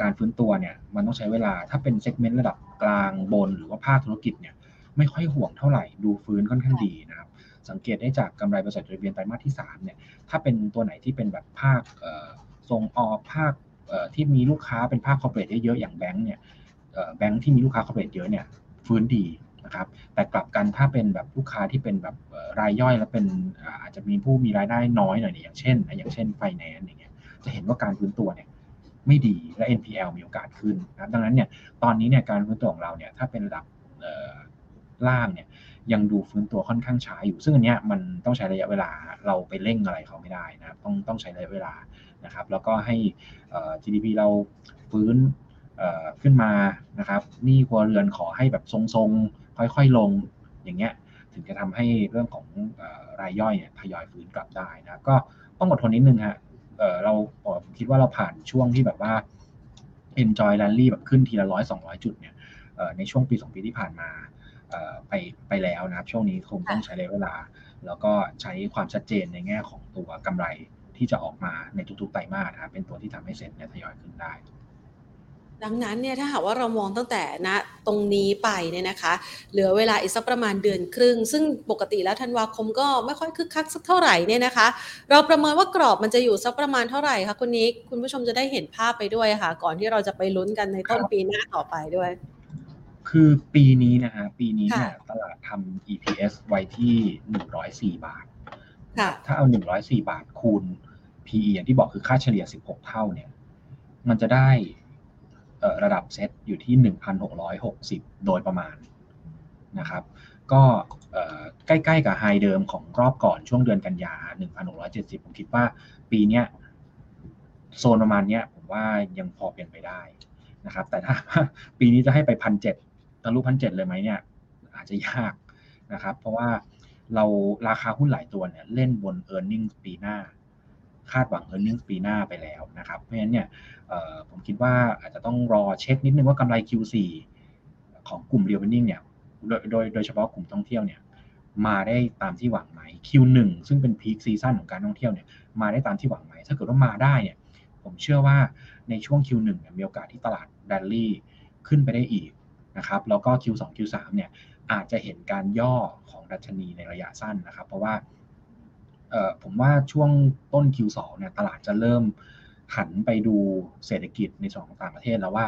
[SPEAKER 2] การฟื้นตัวเนี่ยมันต้องใช้เวลาถ้าเป็น segment ระดับกลางบนหรือว่าภาคธุรกิจเนี่ยไม่ค่อยห่วงเท่าไหร่ดูฟื้นค่อนข้างดีนะครับ สังเกตได้จากกำไรบริษัทจดทะเบียนไตรมาสที่3เนี่ยถ้าเป็นตัวไหนที่เป็นแบบภาคส่งออกภาคที่มีลูกค้าเป็นภาค corporate เยอะๆอย่างแบงก์เนี่ยแบงก์ที่มีลูกค้า corporate เยอะเนี่ยฟื้นดีนะครับแต่กลับกันถ้าเป็นแบบลูกค้าที่เป็นแบบรายย่อยแล้วเป็นอาจจะมีผู้มีรายได้น้อยหน่อยเนี่ยอย่างเช่นอย่างเช่นไฟแนนซ์อย่างเงี้ยจะเห็นว่าการฟื้นตัวเนี่ยไม่ดีและ NPL มีโอกาสขึ้นนะดังนั้นเนี่ยตอนนี้เนี่ยการฟื้นตัวของเราเนี่ยถ้าเป็นระดับล่างเนี่ย ยังดูฟื้นตัวค่อนข้างช้าอยู่ ซึ่งอันเนี้ยมันต้องใช้ระยะเวลาเราไปเร่งอะไรเขาไม่ได้นะครับต้องต้องใช้ระยะเวลานะครับ แล้วก็ให้ GDP เราฟื้นขึ้นมานะครับนี่ครัวเรือนขอให้แบบทรงๆ ค่อยๆลงอย่างเงี้ยถึงจะทำให้เรื่องของรายย่อยเนี่ยทยอยฟื้นกลับได้นะก็ต้องอดทนนิดนึงฮะเราคิดว่าเราผ่านช่วงที่แบบว่า enjoy rally แบบขึ้นทีละร้อยสองร้อยจุดเนี่ยในช่วงปีสองปีที่ผ่านมา ไปไปแล้วนะครับ ช่วงนี้คงต้องใช้เวลา แล้วก็ใช้ความชัดเจนในแง่ของตัวกำไรที่จะออกมาในทุกๆไตรมาสนะครับเป็นตัวที่ทำให้เซ็นเนี่ยทยอยขึ้นได้
[SPEAKER 1] ดังนั้นเนี่ยถ้าหากว่าเรามองตั้งแต่ณตรงนี้ไปเนี่ยนะคะ เหลือเวลาอีกสักประมาณเดือนครึ่ง ซึ่งปกติแล้วธันวาคมก็ไม่ค่อยคึกคักสักเท่าไหร่เนี่ยนะคะ เราประเมินว่ากรอบมันจะอยู่สักประมาณเท่าไหร่คะคุณนิกคุณผู้ชมจะได้เห็นภาพไปด้วยค่ะ ก่อนที่เราจะไปลุ้นกันในต้นปีหน้าต่อไปด้วย
[SPEAKER 2] คือปีนี้นะฮะปีนี้เนี่ยตลาดทำ EPS ไว้ที่หนึ่งร้อยสี่บาท ถ้าเอาหนึ่งร้อยสี่บาทคูณ PE อย่างที่บอกคือค่าเฉลี่ย16เท่าเนี่ย มันจะได้ระดับเซตอยู่ที่1,660โดยประมาณนะครับ ก็ใกล้ๆกับไฮเดิมของรอบก่อนช่วงเดือนกันยา1,670ผมคิดว่าปีนี้โซนประมาณนี้ผมว่ายังพอเป็นไปได้นะครับแต่ถ้าปีนี้จะให้ไปพันเจ็ด ทะลุพันเจ็ดเลยไหมเนี่ย อาจจะยากนะครับ เพราะว่าเราราคาหุ้นหลายตัวเนี่ยเล่นบน e a r n i n g ปีหน้า คาดหวัง e a r n i n g ปีหน้าไปแล้วนะครับ เพราะฉะนั้นเนี่ยผมคิดว่าอาจจะต้องรอเช็คนิดนึงว่ากำไร Q4 ของกลุ่ม r e v e n u e เนี่ยโดยโดยโดยเฉพาะกลุ่มท่องเที่ยวเนี่ยมาได้ตามที่หวังไหม Q1 ซึ่งเป็นพีคซีซั่นของการท่องเที่ยวเนี่ยมาได้ตามที่หวังไหม ถ้าเกิดว่ามาได้เนี่ยผมเชื่อว่าในช่วง Q1 เนี่ยมีโอกาสที่ตลาดแรลลี่ขึ้นไปได้อีก นะครับแล้วก็ Q2 Q3 เนี่ยอาจจะเห็นการย่อของดัชนีในระยะสั้นนะครับ เพราะว่าผมว่าช่วงต้น Q2 เนี่ยตลาดจะเริ่มหันไปดูเศรษฐกิจในส่วนของต่างประเทศแล้วว่า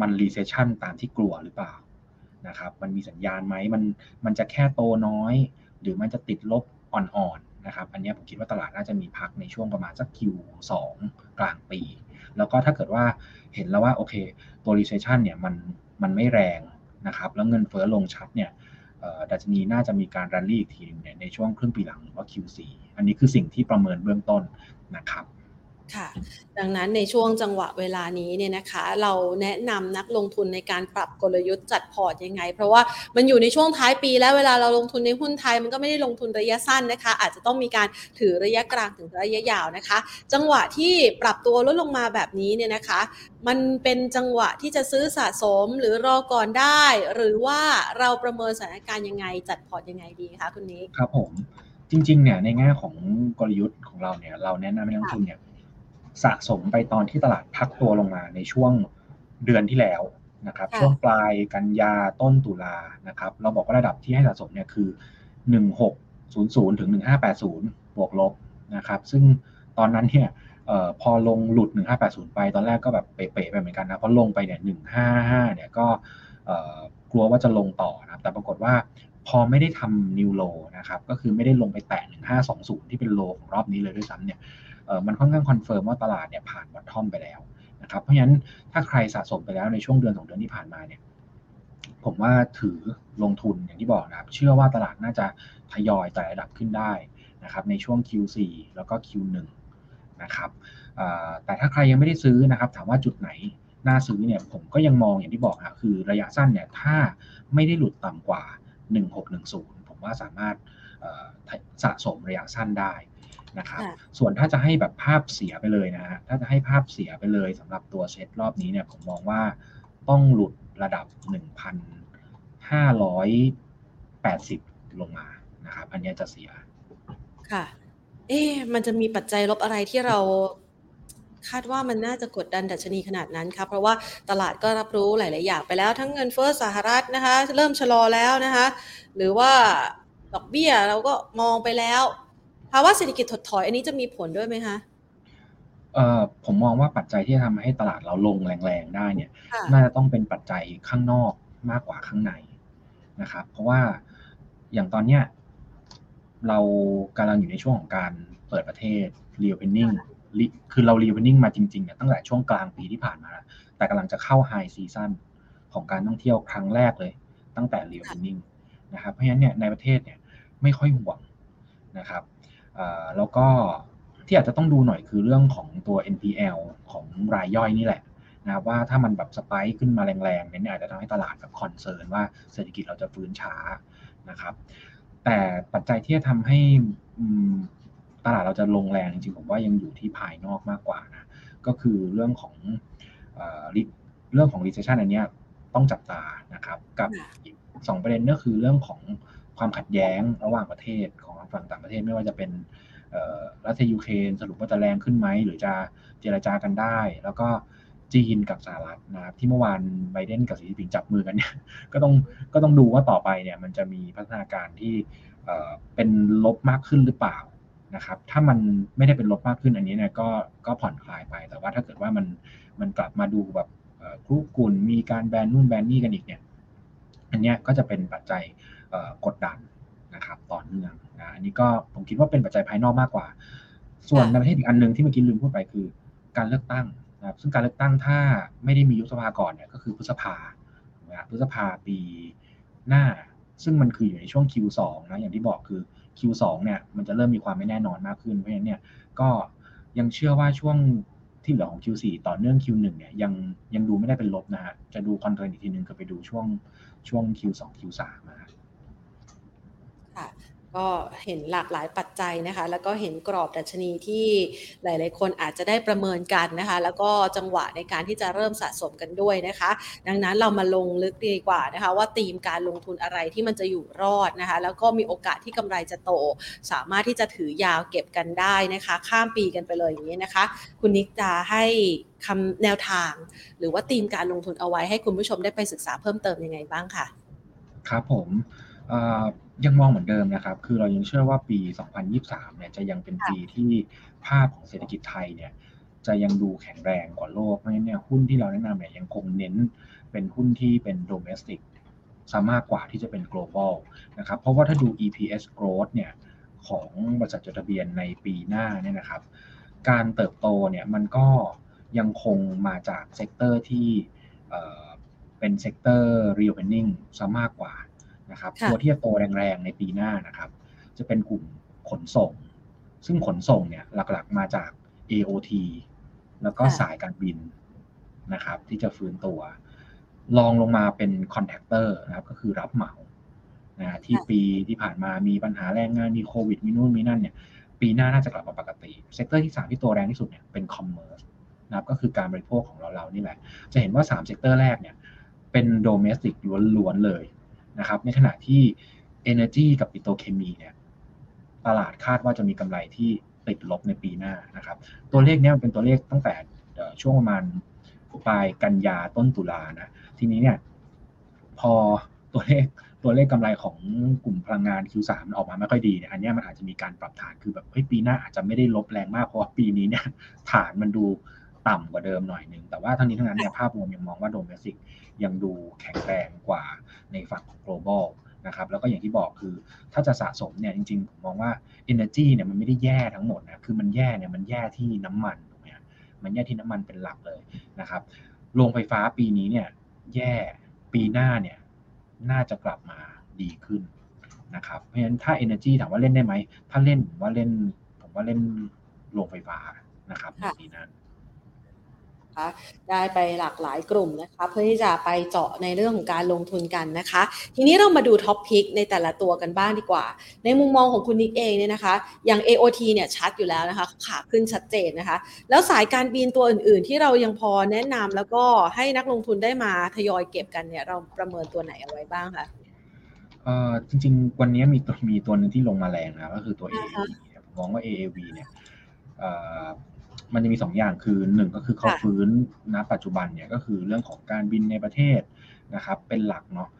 [SPEAKER 2] มัน recession ตามที่กลัวหรือเปล่านะครับมันมีสัญญาณไหมมันมันจะแค่โตน้อย หรือมันจะติดลบอ่อนๆนะครับอันนี้ผมคิดว่าตลาดน่าจะมีพักในช่วงประมาณสัก Q2 กลางปี แล้วก็ถ้าเกิดว่าเห็นแล้วว่าโอเคตัว recession เนี่ยมัน มันไม่แรงนะครับ แล้วเงินเฟ้อลงชัดเนี่ยดัชนีน่าจะมีการรันลี่อีกทีนึงในช่วงครึ่งปีหลังหรือว่า Q4 อันนี้คือสิ่งที่ประเมินเบื้องต้นนะครับ
[SPEAKER 1] ค่ะ ดังนั้นในช่วงจังหวะเวลานี้เนี่ยนะคะ เราแนะนำนักลงทุนในการปรับกลยุทธ์จัดพอร์ตยังไง เพราะว่ามันอยู่ในช่วงท้ายปีแล้วเวลาเราลงทุนในหุ้นไทยมันก็ไม่ได้ลงทุนระยะสั้นนะคะ อาจจะต้องมีการถือระยะกลางถึงระยะยาวนะคะ จังหวะที่ปรับตัวลดลงมาแบบนี้เนี่ยนะคะ มันเป็นจังหวะที่จะซื้อสะสมหรือรอก่อนได้ หรือว่าเราประเมินสถานการณ์ยังไงจัดพอร์ตยังไงดีคะคุณนี้
[SPEAKER 2] ครับผมจริงๆเนี่ยในแง่ของกลยุทธ์ของเราเนี่ยเราแนะนำให้นักลงทุนเนี่ย สะสมไปตอนที่ตลาดพักตัวลงมาในช่วงเดือนที่แล้วนะครับ ช่วงปลายกันยาต้นตุลานะครับ เราบอกว่าระดับที่ให้สะสมเนี่ยคือ 1600 ถึง 1580 บวกลบนะครับ ซึ่งตอนนั้นเนี่ยพอลงหลุด 1580 ไป ตอนแรกก็แบบเป๋ๆไปเหมือนกันนะ เพราะลงไปเนี่ย 155 เนี่ยก็กลัวว่าจะลงต่อนะแต่ปรากฏว่าพอไม่ได้ทำ new low นะครับ ก็คือไม่ได้ลงไปแตะ 1520 ที่เป็น low ของรอบนี้เลยด้วยซ้ำเนี่ย มันค่อนข้าง confirm ว่าตลาดเนี่ยผ่าน bottom ไปแล้วนะครับเพราะฉะนั้นถ้าใครสะสมไปแล้วในช่วงเดือนสองเดือนที่ผ่านมาเนี่ยผมว่าถือลงทุนอย่างที่บอกนะครับ เชื่อว่าตลาดน่าจะทยอยไต่ระดับขึ้นได้นะครับในช่วง Q4 แล้วก็ Q1 นะครับแต่ถ้าใครยังไม่ได้ซื้อนะครับ ถามว่าจุดไหนน่าซื้อเนี่ยผมก็ยังมองอย่างที่บอกนะคือระยะสั้นเนี่ยถ้าไม่ได้หลุดต่ำกว่า 1610 ผมว่าสามารถสะสมระยะสั้นได้ นะครับ ส่วนถ้าจะให้แบบภาพเสียไปเลยนะฮะถ้าจะให้ภาพเสียไปเลยสำหรับตัวเซตรอบนี้เนี่ยผมมองว่าต้องหลุดระดับ 1,580 ลงมานะครับอันนี้จะเสีย
[SPEAKER 1] ค่ะ เอ๊มันจะมีปัจจัยลบอะไรที่เราคาดว่ามันน่าจะกดดันดัชนีขนาดนั้นครับเพราะว่าตลาดก็รับรู้หลาย ๆ อย่างไปแล้วทั้งเงินเฟ้อสหรัฐนะคะ เริ่มชะลอแล้วนะคะ หรือว่าดอกเบี้ยเราก็มองไปแล้ว ภาวะเศรษฐกิจถดถอยอันนี้จะมีผลด้วยไหมคะ
[SPEAKER 2] เอ่อผมมองว่าปัจจัยที่ทำให้ตลาดเราลงแรงๆได้เนี่ย น่าจะต้องเป็นปัจจัยข้างนอกมากกว่าข้างในนะครับ เพราะว่าอย่างตอนเนี้ยเรากำลังอยู่ในช่วงของการเปิดประเทศ reopening คือเรา reopening มาจริงๆเนี่ยตั้งแต่ช่วงกลางปีที่ผ่านมาแล้วแต่กำลังจะเข้า high season ของการท่องเที่ยวครั้งแรกเลย ตั้งแต่ reopening นะครับเพราะฉะนั้นเนี่ยในประเทศเนี่ยไม่ค่อยห่วงนะครับ แล้วก็ที่อาจจะต้องดูหน่อยคือเรื่องของตัว NPL ของรายย่อยนี่แหละนะว่าถ้ามันแบบสไปค์ขึ้นมาแรงๆเนี่ยอาจจะทำให้ตลาดแบบคอนเซิร์นว่าเศรษฐกิจเราจะฟื้นช้านะครับ แต่ปัจจัยที่จะทำให้ตลาดเราจะลงแรงจริงๆผมว่ายังอยู่ที่ภายนอกมากกว่านะก็คือเรื่องของเรื่องของ recession อันนี้ต้องจับตานะครับ กับอีกสองประเด็นก็คือเรื่องของ ความขัดแย้งระหว่างประเทศของฝั่งต่างประเทศไม่ว่าจะเป็นรัสเซียยูเครนสรุปว่าจะแรงขึ้นไหมหรือจะเจรจากันได้ แล้วก็จีนกับสหรัฐนะครับที่เมื่อวานไบเดนกับสีจิ้นผิงจับมือกันเนี่ยก็ต้องก็ต้องดูว่าต่อไปเนี่ยมันจะมีพัฒนาการที่เป็นลบมากขึ้นหรือเปล่านะครับ ถ้ามันไม่ได้เป็นลบมากขึ้นอันนี้เนี่ยก็ก็ผ่อนคลายไป แต่ว่าถ้าเกิดว่ามันมันกลับมาดูแบบครุกุ่นมีการแบนนู่นแบนนี่กันอีกเนี่ย อันนี้ก็จะเป็นปัจจัย กดดันนะครับต่อเนื่องนะอันนี้ก็ผมคิดว่าเป็นปัจจัยภายนอกมากกว่า ส่วนในประเทศอีกอันหนึ่งที่เมื่อกี้ลืมพูดไปคือ การเลือกตั้งนะครับซึ่งการเลือกตั้งถ้าไม่ได้มียุบสภาก่อนเนี่ยก็คือพฤษภาพฤษภาปีหน้า ซึ่งมันคืออยู่ในช่วง Q2 นะอย่างที่บอกคือ Q2 เนี่ยมันจะเริ่มมีความไม่แน่นอนมากขึ้นเพราะฉะนั้นเนี่ยก็ยังเชื่อว่าช่วงที่เหลือของ Q4 ต่อเนื่อง Q1 เนี่ยยังยังดูไม่ได้เป็นลบนะฮะจะดูคอนเทนต์อีกทีนึงก็ไปดูช่วงช่วง Q2 Q3 นะ
[SPEAKER 1] ค่ะ ก็เห็นหลากหลายปัจจัยนะคะ แล้วก็เห็นกรอบดัชนีที่หลาย ๆ คนอาจจะได้ประเมินกันนะคะ แล้วก็จังหวะในการที่จะเริ่มสะสมกันด้วยนะคะ ดังนั้นเรามาลงลึกดีกว่านะคะ ว่าธีมการลงทุนอะไรที่มันจะอยู่รอดนะคะ แล้วก็มีโอกาสที่กำไรจะโต สามารถที่จะถือยาวเก็บกันได้นะคะ ข้ามปีกันไปเลยอย่างนี้นะคะ คุณนิกจะให้คำแนวทาง หรือว่าธีมการลงทุนเอาไว้ให้คุณผู้ชมได้ไปศึกษาเพิ่มเติมยังไงบ้างค่ะ
[SPEAKER 2] ครับผม ยังมองเหมือนเดิมนะครับ คือเรายังเชื่อว่าปี 2023 เนี่ยจะยังเป็นปีที่ภาพของเศรษฐกิจไทยเนี่ยจะยังดูแข็งแรงกว่าโลก เพราะฉะนั้นเนี่ยหุ้นที่เราแนะนำเนี่ยยังคงเน้นเป็นหุ้นที่เป็นโดเมสติกซะมากกว่าที่จะเป็น global นะครับ เพราะว่าถ้าดู EPS growth เนี่ยของบริษัทจดทะเบียนในปีหน้าเนี่ยนะครับ การเติบโตเนี่ยมันก็ยังคงมาจาก sector ที่เป็น sector reopening ซะมากกว่า นะครับตัวที่จะโตแรงๆในปีหน้านะครับ จะเป็นกลุ่มขนส่ง ซึ่งขนส่งเนี่ยหลักๆมาจาก AOT แล้วก็สายการบินนะครับ ที่จะฟื้นตัวรองลงมาเป็น contractor นะครับก็คือรับเหมานะที่ปีที่ผ่านมามีปัญหาแรงงานมีโควิดมีนู่นมีนั่นเนี่ยปีหน้าน่าจะกลับมาปกติ sector ที่สามที่โตแรงที่สุดเนี่ยเป็น commerce นะครับก็คือการบริโภคของเราเรานี่แหละ จะเห็นว่า 3 sector แรกเนี่ยเป็น domestic ล้วนๆเลย นะครับ ในขณะที่ Energy กับปิโตรเคมีเนี่ยตลาดคาดว่าจะมีกำไรที่ติดลบในปีหน้านะครับ ตัวเลขนี้มันเป็นตัวเลขตั้งแต่ช่วงประมาณปลายกันยาต้นตุลานะ ทีนี้เนี่ยพอตัวเลขตัวเลขกำไรของกลุ่มพลังงาน Q3 ออกมาไม่ค่อยดีเนี่ยอันนี้มันอาจจะมีการปรับฐานคือแบบเฮ้ยปีหน้าอาจจะไม่ได้ลบแรงมากเพราะว่าปีนี้เนี่ยฐานมันดู ต่ำกว่าเดิมหน่อยหนึ่งแต่ว่าทั้งนี้ทั้งนั้นเนี่ยภาพรวมยังมองว่าโดเมสิกยังดูแข็งแรงกว่าในฝั่งของ global นะครับแล้วก็อย่างที่บอกคือถ้าจะสะสมเนี่ยจริงๆผมมองว่า energy เนี่ยมันไม่ได้แย่ทั้งหมดนะคือมันแย่เนี่ยมันแย่ที่น้ำมันถูกไหมมันแย่ที่น้ำมันเป็นหลักเลยนะครับโรงไฟฟ้าปีนี้เนี่ยแย่ปีหน้าเนี่ยน่าจะกลับมาดีขึ้นนะครับเพราะฉะนั้นถ้า energy ถามว่าเล่นได้ไหมถ้าเล่นผมว่าเล่น ผมว่าเล่นโรงไฟฟ้านะครับในปี หน้าะ
[SPEAKER 1] ได้ไปหลากหลายกลุ่มนะคะเพื่อที่จะไปเจาะในเรื่องของการลงทุนกันนะคะ ทีนี้เรามาดูท็อปพิกในแต่ละตัวกันบ้างดีกว่า ในมุมมองของคุณนิกเองเนี่ยนะคะอย่าง AOT เนี่ยชัดอยู่แล้วนะคะขาขึ้นชัดเจนนะคะ แล้วสายการบินตัวอื่นๆ ที่เรายังพอแนะนำแล้วก็ให้นักลงทุนได้มาทยอยเก็บกันเนี่ยเราประเมินตัวไหนเอาไว้บ้างคะ
[SPEAKER 2] เอ่อจริง ๆ วันนี้มีตัวมีตัวหนึ่งที่ลงมาแรงนะก็คือตัว AAV ผมมองว่า AAV เนี่ย มันจะมี2ออย่างคือ1ก็คือเขาฟื้นณปัจจุบันเนี่ยก็คือเรื่องของการบินในประเทศนะครับ เป็นหลักเนาะ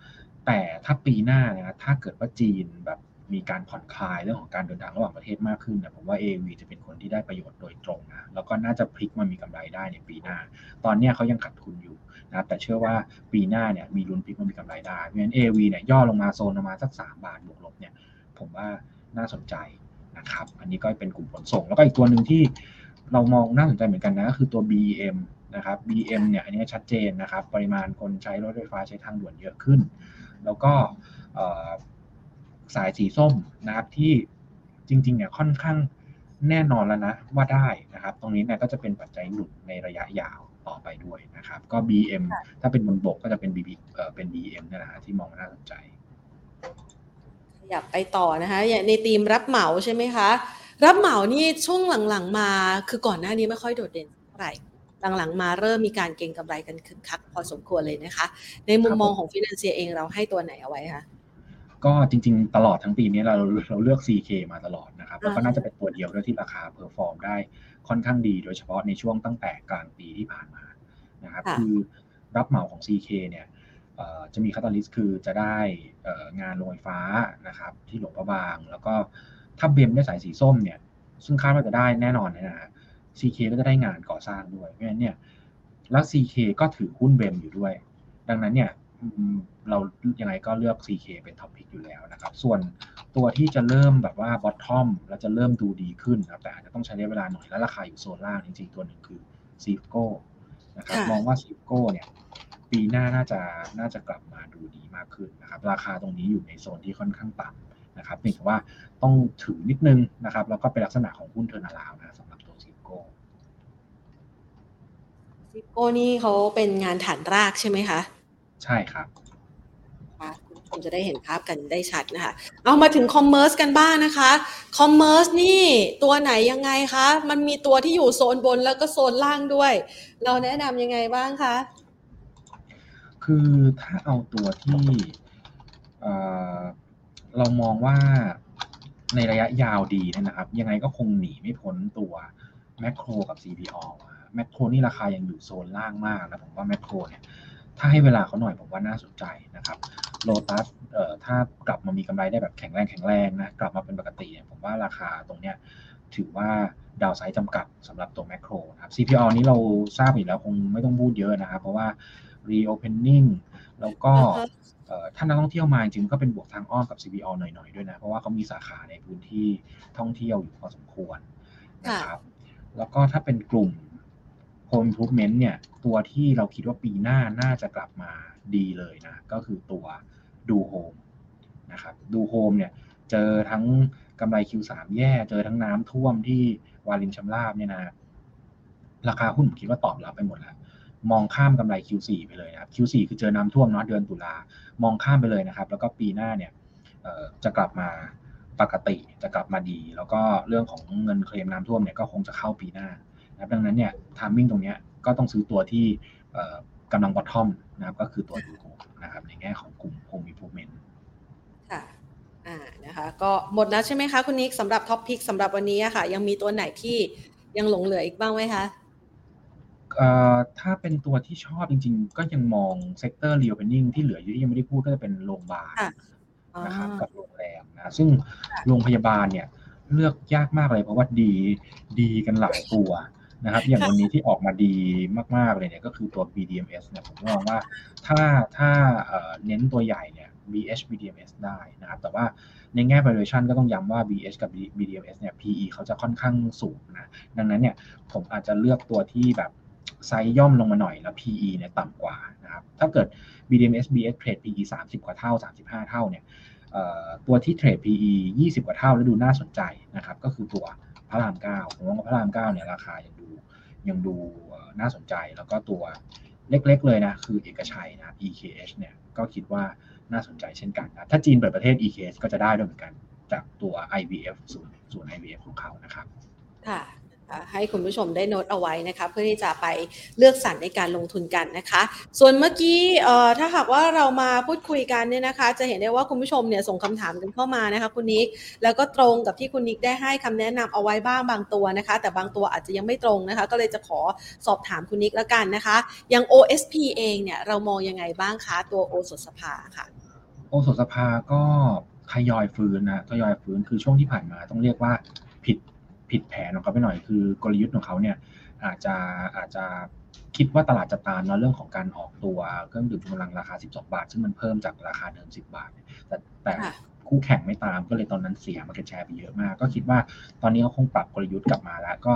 [SPEAKER 2] แต่ถ้าปีหน้านะถ้าเกิดว่าจีนแบบมีการผ่อนคลายเรื่องของการเดินทางระหว่างประเทศมากขึ้นเนี่ยผมว่า AV จะเป็นคนที่ได้ประโยชน์โดยตรงนะแล้วก็น่าจะพลิกมามีกำไรได้ในปีหน้า ตอนนี้เขายังขาดทุนอยู่นะแต่เชื่อว่าปีหน้าเนี่ยมีลุ้นพลิกมามีกำไรได้เพราะฉะนั้น AV เนี่ยย่อลงมาโซนประมาณสัก 3 บาทบวกลบเนี่ยผมว่าน่าสนใจนะครับ อันนี้ก็เป็นกลุ่มขนส่ง แล้วก็อีกตัวหนึ่งที่ เรามองน่าสนใจเหมือนกันนะก็คือตัว BM นะครับ BM เนี่ยอันนี้ชัดเจนนะครับ ปริมาณคนใช้รถไฟฟ้าใช้ทางด่วนเยอะขึ้น แล้วก็สายสีส้มนะครับที่จริงๆเนี่ยค่อนข้างแน่นอนแล้วนะว่าได้นะครับ ตรงนี้เนี่ยก็จะเป็นปัจจัยหนุนในระยะยาวต่อไปด้วยนะครับ ก็ BM ถ้าเป็นบนบกก็จะเป็น BB เอ่อเป็น BM นี่แหละที่มองน่าสนใจ
[SPEAKER 1] ขยับไปต่อนะคะในทีมรับเหมาใช่ไหมคะ รับเหมานี่ช่วงหลังๆ มาคือก่อนหน้านี้ไม่ค่อยโดดเด่นเท่าไหร่หลังๆ มาเริ่มมีการเก็งกำไรกันคึกคักพอสมควรเลยนะคะ ในมุมมองของฟินแลนเซียเองเราให้ตัวไหนเอาไว้คะ
[SPEAKER 2] ก็จริงๆ ตลอดทั้งปีนี้เราเราเลือก CK มาตลอดนะครับ แล้วก็น่าจะเป็นตัวเดียวด้วยที่ราคา perform ได้ค่อนข้างดีโดยเฉพาะในช่วงตั้งแต่กลางปีที่ผ่านมานะครับคือรับเหมาของ CK เนี่ยจะมี catalyst คือจะได้งานโรงไฟฟ้านะครับที่หลวงพระบางแล้วก็ ถ้า BEM ได้สายสีส้มเนี่ย ซึ่งคาดว่าจะได้แน่นอนนะฮะ CK ก็จะได้งานก่อสร้างด้วย เพราะฉะนั้นเนี่ยแล้ว CK ก็ถือหุ้น BEM อยู่ด้วย ดังนั้นเนี่ยเรายังไงก็เลือก CK เป็น top pick อยู่แล้วนะครับ ส่วนตัวที่จะเริ่มแบบว่า bottom แล้วจะเริ่มดูดีขึ้นนะแต่อาจจะต้องใช้เวลาหน่อยและราคาอยู่โซนล่างจริงๆ ตัวหนึ่งคือ SEAFCO นะครับมองว่า SEAFCO เนี่ยปีหน้าน่าจะน่าจะกลับมาดูดีมากขึ้นนะครับ ราคาตรงนี้อยู่ในโซนที่ค่อนข้างต่ำ นะครับเพียงแต่ว่าต้องถือนิดนึงนะครับแล้วก็เป็นลักษณะของหุ้น turnaround นะสำหรับตัว
[SPEAKER 1] SEAFCO SEAFCO นี่เขาเป็นงานฐานรากใช่ไหมคะ
[SPEAKER 2] ใช่ครับ
[SPEAKER 1] คุณผู้ชมจะได้เห็นภาพกันได้ชัดนะคะ เอามาถึง commerce กันบ้างนะคะ commerce นี่ตัวไหนยังไงคะ มันมีตัวที่อยู่โซนบนแล้วก็โซนล่างด้วย เราแนะนำยังไงบ้างคะ
[SPEAKER 2] คือถ้าเอาตัวที่ เรามองว่าในระยะยาวดีเนี่ยนะครับ ยังไงก็คงหนีไม่พ้นตัวแมคโครกับ CPO แมคโครนี่ราคายังอยู่โซนล่างมากนะผมว่าแมคโครเนี่ยถ้าให้เวลาเขาหน่อยผมว่าน่าสนใจนะครับโลตัสเอ่อถ้ากลับมามีกำไรได้แบบแข็งแรงแข็งแรงนะกลับมาเป็นปกติเนี่ยผมว่าราคาตรงเนี้ยถือว่าดาวไซด์จำกัดสำหรับตัวแมคโครนะครับ CPO นี้เราทราบอยู่แล้วคงไม่ต้องพูดเยอะนะครับ เพราะว่า reopening แล้วก็
[SPEAKER 1] อ่าฮะ
[SPEAKER 2] เอ่อถ้านักท่องเที่ยวมาจริงๆก็เป็นบวกทางอ้อมกับ CPO หน่อยๆด้วยนะ เพราะว่าเขามีสาขาในพื้นที่ท่องเที่ยวอยู่พอสมควรนะครับ แล้วก็ถ้าเป็นกลุ่ม Home Improvement เนี่ย ตัวที่เราคิดว่าปีหน้าน่าจะกลับมาดีเลยนะ ก็คือตัวดูโฮมนะครับดูโฮมเนี่ย เจอทั้งกำไร Q3 แย่ เจอทั้งน้ำท่วมที่วารินชำราบเนี่ยนะ ราคาหุ้นผมคิดว่าตอบรับไปหมดแล้ว มองข้ามกำไร Q4 ไปเลยนะครับ Q4 คือเจอน้ำท่วมเนาะเดือนตุลามองข้ามไปเลยนะครับ แล้วก็ปีหน้าเนี่ยจะกลับมาปกติจะกลับมาดี แล้วก็เรื่องของเงินเคลมน้ำท่วมเนี่ยก็คงจะเข้าปีหน้านะครับดังนั้นเนี่ย timing ตรงเนี้ยก็ต้องซื้อตัวที่กำลัง bottom นะครับก็คือตัวดูโฮมนะครับในแง่ของกลุ่ม Home Improvement
[SPEAKER 1] ค่ะอ่านะคะก็หมดแล้วใช่ไหมคะคุณนิกสำหรับ top pick สำหรับวันนี้อะค่ะ ยังมีตัวไหนที่ยังหลงเหลืออีกบ้างไหมคะ
[SPEAKER 2] เอ่อถ้าเป็นตัวที่ชอบจริง ๆ ก็ยังมอง sector reopening ที่เหลืออยู่ที่ยังไม่ได้พูดก็จะเป็นโรงพยาบาล
[SPEAKER 1] ค่ะอ๋อ
[SPEAKER 2] นะครับกับโรงแรมนะซึ่งโรงพยาบาลเนี่ยเลือกยากมากเลยเพราะว่าดีดีกันหลายตัวนะครับ อย่างวันนี้ที่ออกมาดีมากๆเลยเนี่ยก็คือตัว BDMs เนี่ยผมมองว่าถ้าถ้าเอ่อเน้นตัวใหญ่เนี่ย BH BDMs ได้นะครับ แต่ว่าในแง่ valuation ก็ต้องย้ำว่า BH กับ BDMs เนี่ย PE เขาจะค่อนข้างสูงนะ ดังนั้นเนี่ยผมอาจจะเลือกตัวที่แบบ ไซส์ย่อมลงมาหน่อยแล้ว PE เนี่ยต่ำกว่านะครับ ถ้าเกิด BDMs BS trade PE 30 กว่าเท่า 35 เท่าเนี่ยตัวที่เทรด PE 20 กว่าเท่าแล้วดูน่าสนใจนะครับ ก็คือตัวพระราม9ผมว่าพระราม9เนี่ยราคายังดูยังดูน่าสนใจ แล้วก็ตัวเล็กๆเลยนะ คือเอกชัยนะ EKH เนี่ยก็คิดว่าน่าสนใจเช่นกันนะถ้าจีนเปิดประเทศ EKH ก็จะได้ด้วยเหมือนกันจากตัว IVF ศูนย์ศูนย์ IVF ของเขานะครับ
[SPEAKER 1] ค่ะ ให้คุณผู้ชมได้โน้ตเอาไว้นะคะเพื่อที่จะไปเลือกสรรในการลงทุนกันนะคะ ส่วนเมื่อกี้ถ้าหากว่าเรามาพูดคุยกันเนี่ยนะคะ จะเห็นได้ว่าคุณผู้ชมเนี่ยส่งคำถามกันเข้ามานะคะคุณนิกแล้วก็ตรงกับที่คุณนิกได้ให้คำแนะนำเอาไว้บ้างบางตัวนะคะ แต่บางตัวอาจจะยังไม่ตรงนะคะ ก็เลยจะขอสอบถามคุณนิกแล้วกันนะคะอย่าง OSP เองเนี่ยเรามองยังไงบ้างคะตัวโอสถสภาค่ะ
[SPEAKER 2] โอสถสภาก็ทยอยฟื้นนะทยอยฟื้นคือช่วงที่ผ่านมาต้องเรียกว่า ผิดผิดแผนของเขาไปหน่อยคือกลยุทธ์ของเขาเนี่ยอาจจะอาจจะคิดว่าตลาดจะตามเนอะเรื่องของการออกตัวเครื่องดื่มชูกำลังราคา 12 บาท ซึ่งมันเพิ่มจากราคาเดิม 10 บาท แต่แต่
[SPEAKER 1] ค่ะ
[SPEAKER 2] คู่แข่งไม่ตามก็เลยตอนนั้นเสียมาเก็ตแชร์ไปเยอะมาก ก็คิดว่าตอนนี้เขาคงปรับกลยุทธ์กลับมาแล้วก็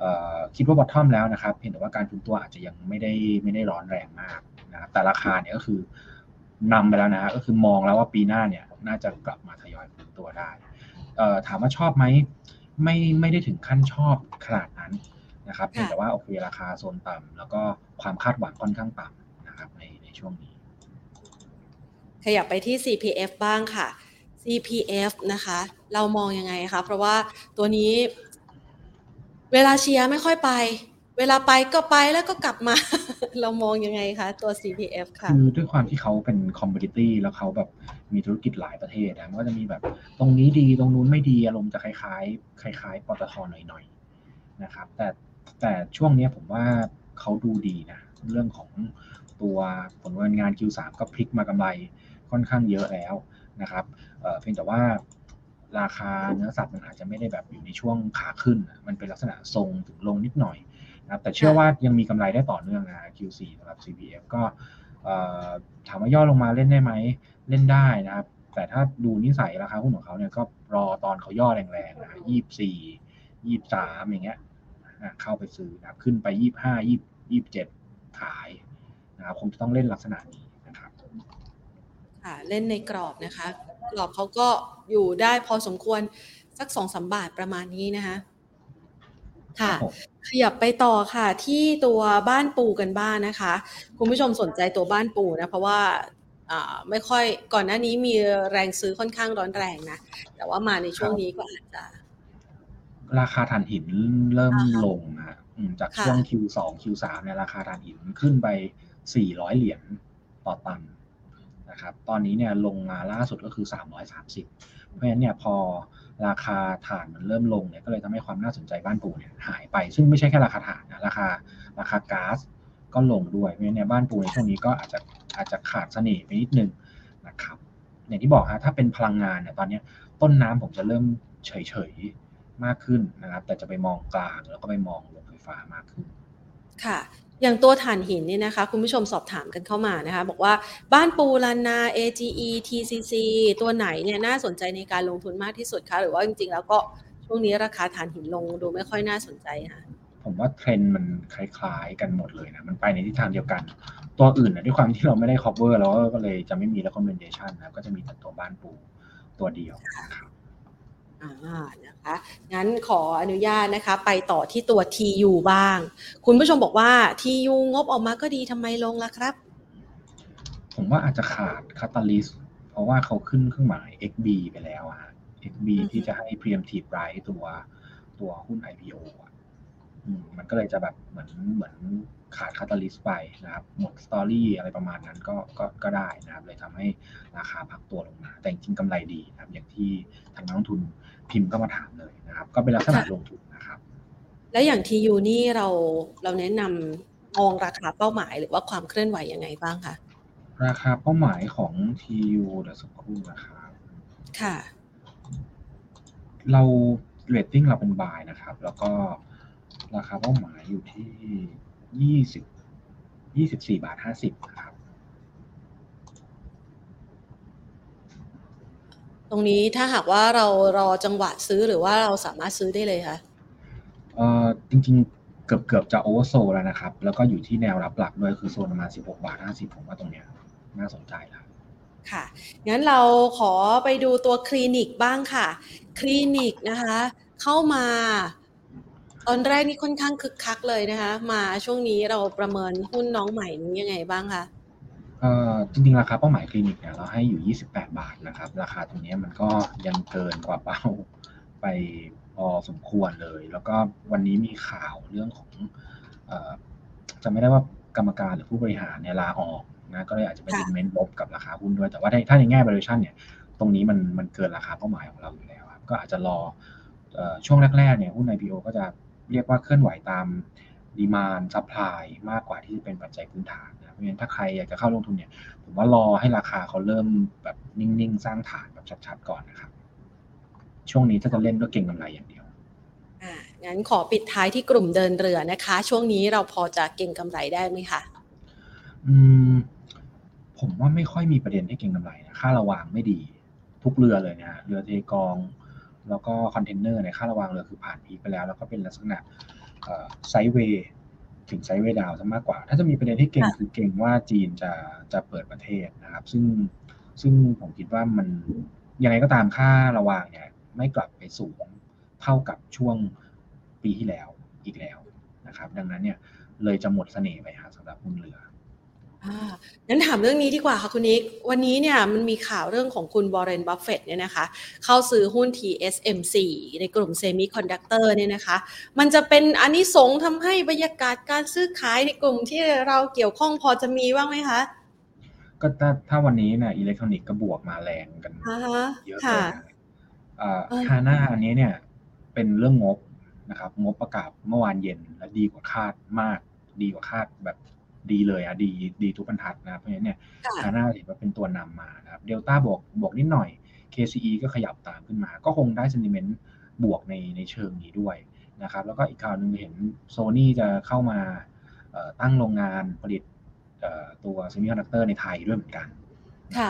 [SPEAKER 2] เอ่อคิดว่าบอททอมแล้วนะครับ เพียงแต่ว่าการฟื้นตัวอาจจะยังไม่ได้ไม่ได้ร้อนแรงมากนะครับแต่ราคาเนี่ยก็คือนำไปแล้วนะก็คือมองแล้วว่าปีหน้าเนี่ยน่าจะกลับมาทยอยฟื้นตัวได้เอ่อถามว่าชอบไหม ไม่ไม่ได้ถึงขั้นชอบขนาดนั้นนะครับเพียงแต่ว่าโอเคราคาโซนต่ำแล้วก็ความคาดหวังค่อนข้างต่ำนะครับในในช่วงนี้
[SPEAKER 1] ขยับไปที่ CPF บ้างค่ะ CPF นะคะ เรามองยังไงคะเพราะว่าตัวนี้เวลาเชียร์ไม่ค่อยไป เวลาไปก็ไปแล้วก็กลับมา เรามองยังไงคะ ตัว CPF ค่ะ
[SPEAKER 2] คือด้วยความที่เขาเป็น commodity แล้วเขาแบบมีธุรกิจหลายประเทศนะมันก็จะมีแบบ ตรงนี้ดีตรงนู้นไม่ดีอารมณ์จะคล้ายๆคล้ายๆปตทหน่อยๆนะครับ แต่แต่ช่วงนี้ผมว่าเขาดูดีนะ เรื่องของตัวผลงาน Q3 ก็พลิกมากำไรค่อนข้างเยอะแล้วนะครับเพียงแต่ว่าราคาเนื้อสัตว์มันอาจจะไม่ได้แบบอยู่ในช่วงขาขึ้น มันเป็นลักษณะทรงถึงลงนิดหน่อย นะครับแต่เชื่อว่ายังมีกำไรได้ต่อเนื่องนะ Q4 สำหรับ CPF ก็เอ่อถามว่าย่อลงมาเล่นได้ไหมเล่นได้นะครับ แต่ถ้าดูนิสัยราคาหุ้นของเขาเนี่ยก็รอตอนเขาย่อแรงๆนะยี่สี่ยี่สามอย่างเงี้ยนะเข้าไปซื้อนะครับ ขึ้นไปยี่ห้ายี่ยี่เจ็ดขายนะครับคงจะต้องเล่นลักษณะนี้นะครับ
[SPEAKER 1] ค่ะเล่นในกรอบนะคะ กรอบเขาก็อยู่ได้พอสมควรสักสองสามบาทประมาณนี้นะคะ ค่ะ
[SPEAKER 2] ครับผม
[SPEAKER 1] ขยับไปต่อค่ะ ที่ตัวบ้านปูกันบ้างนะคะ คุณผู้ชมสนใจตัวบ้านปูนะ เพราะว่าไม่ค่อยก่อนหน้านี้มีแรงซื้อค่อนข้างร้อนแรงนะ แต่ว่ามาในช่วงนี้ก็อาจจะ
[SPEAKER 2] ราคาถ่านหินเริ่มลงนะจากช่วง Q2 Q3 เนี่ยราคาถ่านหินขึ้นไป 400 เหรียญต่อตันนะครับ ตอนนี้เนี่ยลงมาล่าสุดก็คือ 330 เพราะฉะนั้นเนี่ยพอ ราคาถ่านมันเริ่มลงเนี่ยก็เลยทำให้ความน่าสนใจบ้านปูเนี่ยหายไป ซึ่งไม่ใช่แค่ราคาถ่านนะราคาราคาก๊าซก็ลงด้วยเพราะฉะนั้นเนี่ยบ้านปูในช่วงนี้ก็อาจจะอาจจะขาดเสน่ห์ไปนิดนึงนะครับอย่างที่บอกฮะถ้าเป็นพลังงานเนี่ยตอนนี้ต้นน้ำผมจะเริ่มเฉยๆมากขึ้นนะครับ แต่จะไปมองกลางแล้วก็ไปมองโรงไฟฟ้ามากขึ้น
[SPEAKER 1] ค่ะ อย่างตัวถ่านหินเนี่ยนะคะคุณผู้ชมสอบถามกันเข้ามานะคะบอกว่าบ้านปูลานา AGE TCC ตัวไหนเนี่ยน่าสนใจในการลงทุนมากที่สุดคะหรือว่าจริงๆ แล้วก็ช่วงนี้ราคาถ่านหินลงดูไม่ค่อยน่าสนใจค่ะ
[SPEAKER 2] ผมว่าเทรนด์มันคล้ายๆกันหมดเลยนะมันไปในทิศทางเดียวกัน ตัวอื่นนะด้วยความที่เราไม่ได้ cover เราก็เลยจะไม่มี recommendation นะก็จะมีแต่ตัวบ้านปูตัวเดียวนะครับ
[SPEAKER 1] อ่านะคะงั้นขออนุญาตนะคะ ไปต่อที่ตัว TU บ้าง คุณผู้ชมบอกว่า TU งบออกมาก็ดีทำไมลงล่ะครับ
[SPEAKER 2] ผมว่าอาจจะขาด catalyst เพราะว่าเขาขึ้นเครื่องหมาย XB ไปแล้วอะ XB ที่จะให้ preemptive right ตัวตัวหุ้น IPO อะมันก็เลยจะแบบเหมือนเหมือน ขาด catalyst ไปนะครับหมด story อะไรประมาณนั้นก็ก็ก็ได้นะครับเลยทำให้ราคาพักตัวลงมา แต่จริงกำไรดีนะครับอย่างที่ทางนักลงทุนพิมพ์เข้ามาถามเลยนะครับ ก็เป็นลักษณะลงทุนนะครับ
[SPEAKER 1] แล้วอย่างทียูนี่เราเราแนะนำมองราคาเป้าหมายหรือว่าความเคลื่อนไหวยังไงบ้างคะ
[SPEAKER 2] ราคาเป้าหมายของทียูเดี๋ยวสักครู่นะครับ
[SPEAKER 1] ค่ะ
[SPEAKER 2] เราเรตติ้งเราเป็น buy นะครับ แล้วก็ราคาเป้าหมายอยู่ที่ ยี่สิบยี่สิบสี่บาทห้าสิบนะครับ
[SPEAKER 1] ตรงนี้ถ้าหากว่าเรารอจังหวะซื้อหรือว่าเราสามารถซื้อได้เลยคะ
[SPEAKER 2] เอ่อจริงๆ เกือบเกือบจะโอเวอร์โซแล้วนะครับ แล้วก็อยู่ที่แนวรับหลักด้วยคือโซนประมาณสิบหกบาทห้าสิบผมว่าตรงเนี้ยน่าสนใจแล้ว
[SPEAKER 1] ค่ะ งั้นเราขอไปดูตัวคลินิกบ้างค่ะ คลินิกนะคะ เข้ามา ตอนแรกนี่ค่อนข้างคึกคักเลยนะคะ มาช่วงนี้เราประเมินหุ้นน้องใหม่นี้ยังไงบ้างคะ
[SPEAKER 2] เอ่อจริงๆราคาเป้าหมายคลินิกเนี่ยเราให้อยู่ 28 บาทนะครับ ราคาตรงนี้มันก็ยังเกินกว่าเป้าไปพอสมควรเลย แล้วก็วันนี้มีข่าวเรื่องของเอ่อจำไม่ได้ว่ากรรมการหรือผู้บริหารเนี่ยลาออกนะก็เลยอาจจะเป็น sentiment ลบกับราคาหุ้นด้วยแต่ว่าถ้าในแง่ valuation เนี่ยตรงนี้มันมันเกินราคาเป้าหมายของเราอยู่แล้วครับก็อาจจะรอช่วงแรกๆเนี่ยหุ้น IPO ก็จะ เรียกว่าเคลื่อนไหวตาม demand supply มากกว่าที่จะเป็นปัจจัยพื้นฐานนะเพราะฉะนั้นถ้าใครอยากจะเข้าลงทุนเนี่ย ผมว่ารอให้ราคาเขาเริ่มแบบนิ่งๆ สร้างฐานแบบชัดๆก่อนนะครับ ช่วงนี้ถ้าจะเล่นก็เก่งกำไรอย่างเดียว
[SPEAKER 1] อ่างั้นขอปิดท้ายที่กลุ่มเดินเรือนะคะ ช่วงนี้เราพอจะเก่งกำไรได้ไหมคะ
[SPEAKER 2] อืมผมว่าไม่ค่อยมีประเด็นให้เก่งกำไรนะค่าระวางไม่ดี ทุกเรือเลยนะเรือเทกอง แล้วก็คอนเทนเนอร์ในค่าระวางเรือคือผ่านพีไปแล้ว แล้วก็เป็นลักษณะไซด์เวย์ถึง sideway down ซะมากกว่า ถ้าจะมีประเด็นที่เก็งคือเก็งว่าจีนจะจะเปิดประเทศนะครับ ซึ่งซึ่งผมคิดว่ามันยังไงก็ตามค่าระวางเนี่ย ไม่กลับไปสูงเท่ากับช่วงปีที่แล้วอีกแล้วนะครับ ดังนั้นเนี่ยเลยจะหมดเสน่ห์ไปฮะสำหรับหุ้นเรือ
[SPEAKER 1] อ่างั้นถามเรื่องนี้ดีกว่าค่ะคุณนิก วันนี้เนี่ยมันมีข่าวเรื่องของคุณ Warren Buffett เนี่ยนะคะ เข้าซื้อหุ้น TSMC ในกลุ่ม semiconductor เนี่ยนะคะ มันจะเป็นอันนี้ส่งผลทำให้บรรยากาศการซื้อขายในกลุ่มที่เราเกี่ยวข้องพอจะมีบ้างไหมคะ
[SPEAKER 2] ก็ถ้าถ้าวันนี้เนี่ยอิเล็กทรอนิกส์ก็บวกมาแรงกันเยอะเลฮาน่าอันนี้เนี่ยเป็นเรื่องงบนะครับ งบประกาศเมื่อวานเย็นและดีกว่าคาดมาก ดีกว่าคาดแบบ ดีเลยอะดีดีทุกบรรทัดนะเพราะฉะนั้นเนี่ยฮาน่าเห็นว่าเป็นตัวนำมานะครับเดลต้าบวกบวกนิดหน่อย KCE ก็ขยับตามขึ้นมา ก็คงได้ sentiment บวกในในเชิงนี้ด้วยนะครับแล้วก็อีกข่าวหนึ่งเห็นโซนี่จะเข้ามาตั้งโรงงานผลิตตัว semiconductor ในไทยด้วยเหมือนกัน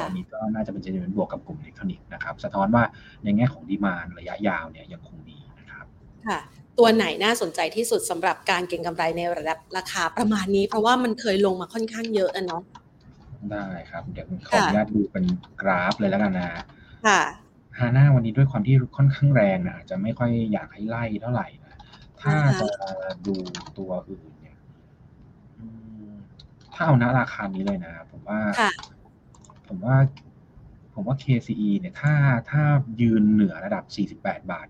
[SPEAKER 2] อันนี้ก็น่าจะเป็น sentiment บวกกับกลุ่มอิเล็กทรอนิกส์นะครับ สะท้อนว่าในแง่ของ demand ระยะยาวเนี่ยยังคงดีนะครับ
[SPEAKER 1] ค่ะ ตัวไหนน่าสนใจที่สุดสำหรับการเก็งกำไรในระดับราคาประมาณนี้ เพราะว่ามันเคยลงมาค่อนข้างเยอะเนาะ
[SPEAKER 2] ได้ครับ เดี๋ยวขออนุญาตดูเป็นกราฟเลยแล้วกันนะ
[SPEAKER 1] ค่ะ
[SPEAKER 2] ฮาน่าวันนี้ด้วยความที่ค่อนข้างแรงนะจะไม่ค่อยอยากให้ไล่เท่าไหร่นะถ้าจะดูตัวอื่นเนี่ยถ้าเอาณราคานี้เลยนะผมว่าผมว่า ผมว่า KCE เนี่ย ถ้าถ้ายืนเหนือระดับ 48 บาท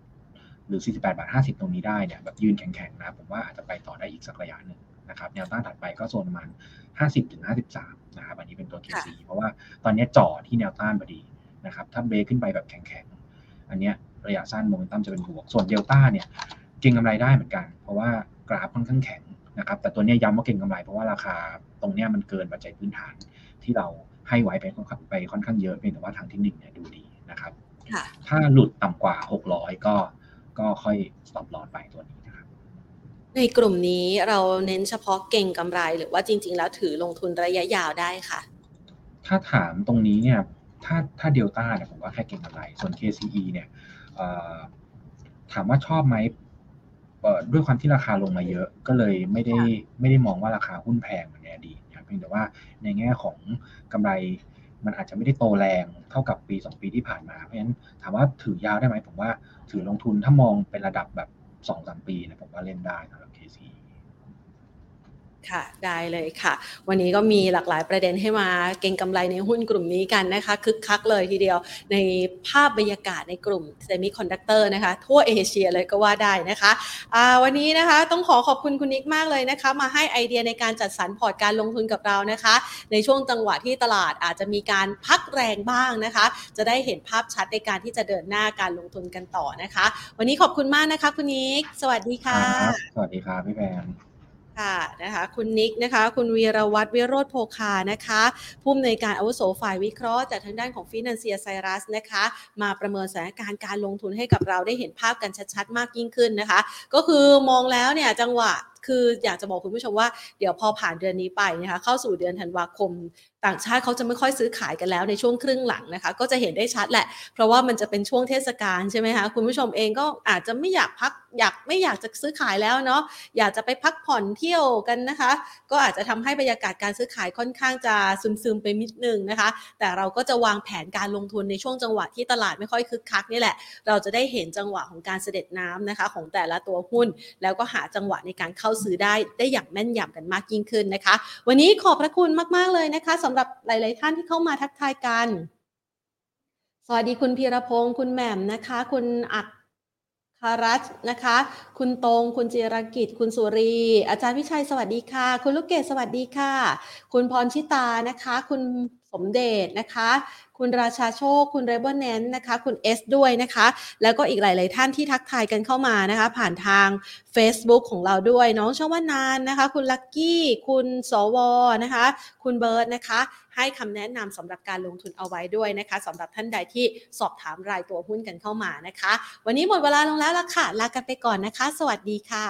[SPEAKER 2] หรือ 48 บาท 50 ตรงนี้ได้เนี่ยแบบยืนแข็งๆนะผมว่าอาจจะไปต่อได้อีกสักระยะหนึ่งนะครับแนวต้านถัดไปก็โซนประมาณ 50 ถึง 53 นะครับอันนี้เป็นตัว KCE เพราะว่าตอนนี้จ่อที่แนวต้านพอดีนะครับถ้าเบรกขึ้นไปแบบแข็งๆ อันเนี้ยระยะสั้นโมเมนตัมจะเป็นบวก ส่วนเดลต้าเนี่ยเก่งกำไรได้เหมือนกัน เพราะว่ากราฟค่อนข้างแข็งนะครับแต่ตัวนี้ย้ำว่าเก่งกำไร เพราะว่าราคาตรงเนี้ยมันเกินปัจจัยพื้นฐานที่เราให้ไว้ไปค่อนข้างไปค่อนข้างเยอะเพียงแต่ว่าทางเทคนิคเนี่ยดูดีนะครับถ้าหลุดต่ำกว่า 600 ก็ ก็ค่อย stop loss ไปตัวนี้นะครับ
[SPEAKER 1] ในกลุ่มนี้เราเน้นเฉพาะเก่งกำไรหรือว่าจริง ๆ แล้วถือลงทุนระยะยาวได้ค่ะ
[SPEAKER 2] ถ้าถามตรงนี้เนี่ยถ้าถ้าเดลต้าเนี่ยผมว่าแค่เก่งกำไร ส่วน KCE เนี่ยถามว่าชอบไหมด้วยความที่ราคาลงมาเยอะก็เลยไม่ได้ไม่ได้มองว่าราคาหุ้นแพงเหมือนในอดีตครับเพียงแต่ว่าในแง่ของกำไรมันอาจจะไม่ได้โตแรงเท่ากับปี 2 ปีที่ผ่านมา เพราะฉะนั้นถามว่าถือยาวได้ไหมผมว่า ถือลงทุนถ้ามองเป็นระดับแบบสองสามปีนะผมว่าเล่นได้สำหรับ KCE
[SPEAKER 1] ค่ะได้เลยค่ะ วันนี้ก็มีหลากหลายประเด็นให้มาเก็งกำไรในหุ้นกลุ่มนี้กันนะคะคึกคักเลยทีเดียวในภาพบรรยากาศในกลุ่ม semiconductor นะคะ ทั่วเอเชียเลยก็ว่าได้นะคะวันนี้นะคะต้องขอขอบคุณคุณนิกมากเลยนะคะ มาให้ไอเดียในการจัดสรรพอร์ตการลงทุนกับเรานะคะ ในช่วงจังหวะที่ตลาดอาจจะมีการพักแรงบ้างนะคะ จะได้เห็นภาพชัดในการที่จะเดินหน้าการลงทุนกันต่อนะคะ วันนี้ขอบคุณมากนะคะคุณนิกสวัสดีค่ะ
[SPEAKER 2] สวัสดีครับพี่แบม
[SPEAKER 1] ค่ะนะคะคุณนิกนะคะ คุณวีรวัตรวิโรธโพคานะคะผู้อำนวยการอาวุโสฝ่ายวิเคราะห์จากทางด้านของฟินแลนเซียไซรัสนะคะ มาประเมินสถานการณ์การลงทุนให้กับเราได้เห็นภาพกันชัดๆ มากยิ่งขึ้นนะคะ ก็คือมองแล้วเนี่ยจังหวะคืออยากจะบอกคุณผู้ชมว่าเดี๋ยวพอผ่านเดือนนี้ไปนะคะเข้าสู่เดือนธันวาคม ต่างชาติเขาจะไม่ค่อยซื้อขายกันแล้วในช่วงครึ่งหลังนะคะ ก็จะเห็นได้ชัดแหละ เพราะว่ามันจะเป็นช่วงเทศกาลใช่ไหมคะคุณผู้ชมเองก็อาจจะไม่อยากพัก อยากไม่อยากจะซื้อขายแล้วเนาะอยากจะไปพักผ่อนเที่ยวกันนะคะ ก็อาจจะทำให้บรรยากาศการซื้อขายค่อนข้างจะซึมๆไปนิดนึงนะคะ แต่เราก็จะวางแผนการลงทุนในช่วงจังหวะที่ตลาดไม่ค่อยคึกคักนี่แหละ เราจะได้เห็นจังหวะของการเสด็จน้ำนะคะ ของแต่ละตัวหุ้น แล้วก็หาจังหวะในการเข้าซื้อได้ได้อย่างแม่นยำกันมากยิ่งขึ้นนะคะ วันนี้ขอบพระคุณมากๆเลยนะคะสำหรับหลาย ๆ ท่านที่เข้ามาทักทายกัน สวัสดีคุณพีรพงศ์คุณแหม่มนะคะ คุณอัก คารัชนะคะ คุณตรงคุณจิรกิจ คุณสุรี อาจารย์วิชัยสวัสดีค่ะ คุณลูกเกดสวัสดีค่ะ คุณพรชิตานะคะ คุณสมเดชนะคะ คุณราชาโชค คุณเรเบอร์แนนนะคะ คุณเอสด้วยนะคะ แล้วก็อีกหลาย ๆ ท่านที่ทักทายกันเข้ามานะคะ ผ่านทาง Facebook ของเราด้วย น้องชวานานนะคะ คุณลักกี้ คุณสวนะคะ คุณเบิร์ดนะคะ ให้คำแนะนำสำหรับการลงทุนเอาไว้ด้วยนะคะสำหรับท่านใดที่สอบถามรายตัวหุ้นกันเข้ามานะคะ วันนี้หมดเวลาลงแล้วละค่ะลากันไปก่อนนะคะ สวัสดีค่ะ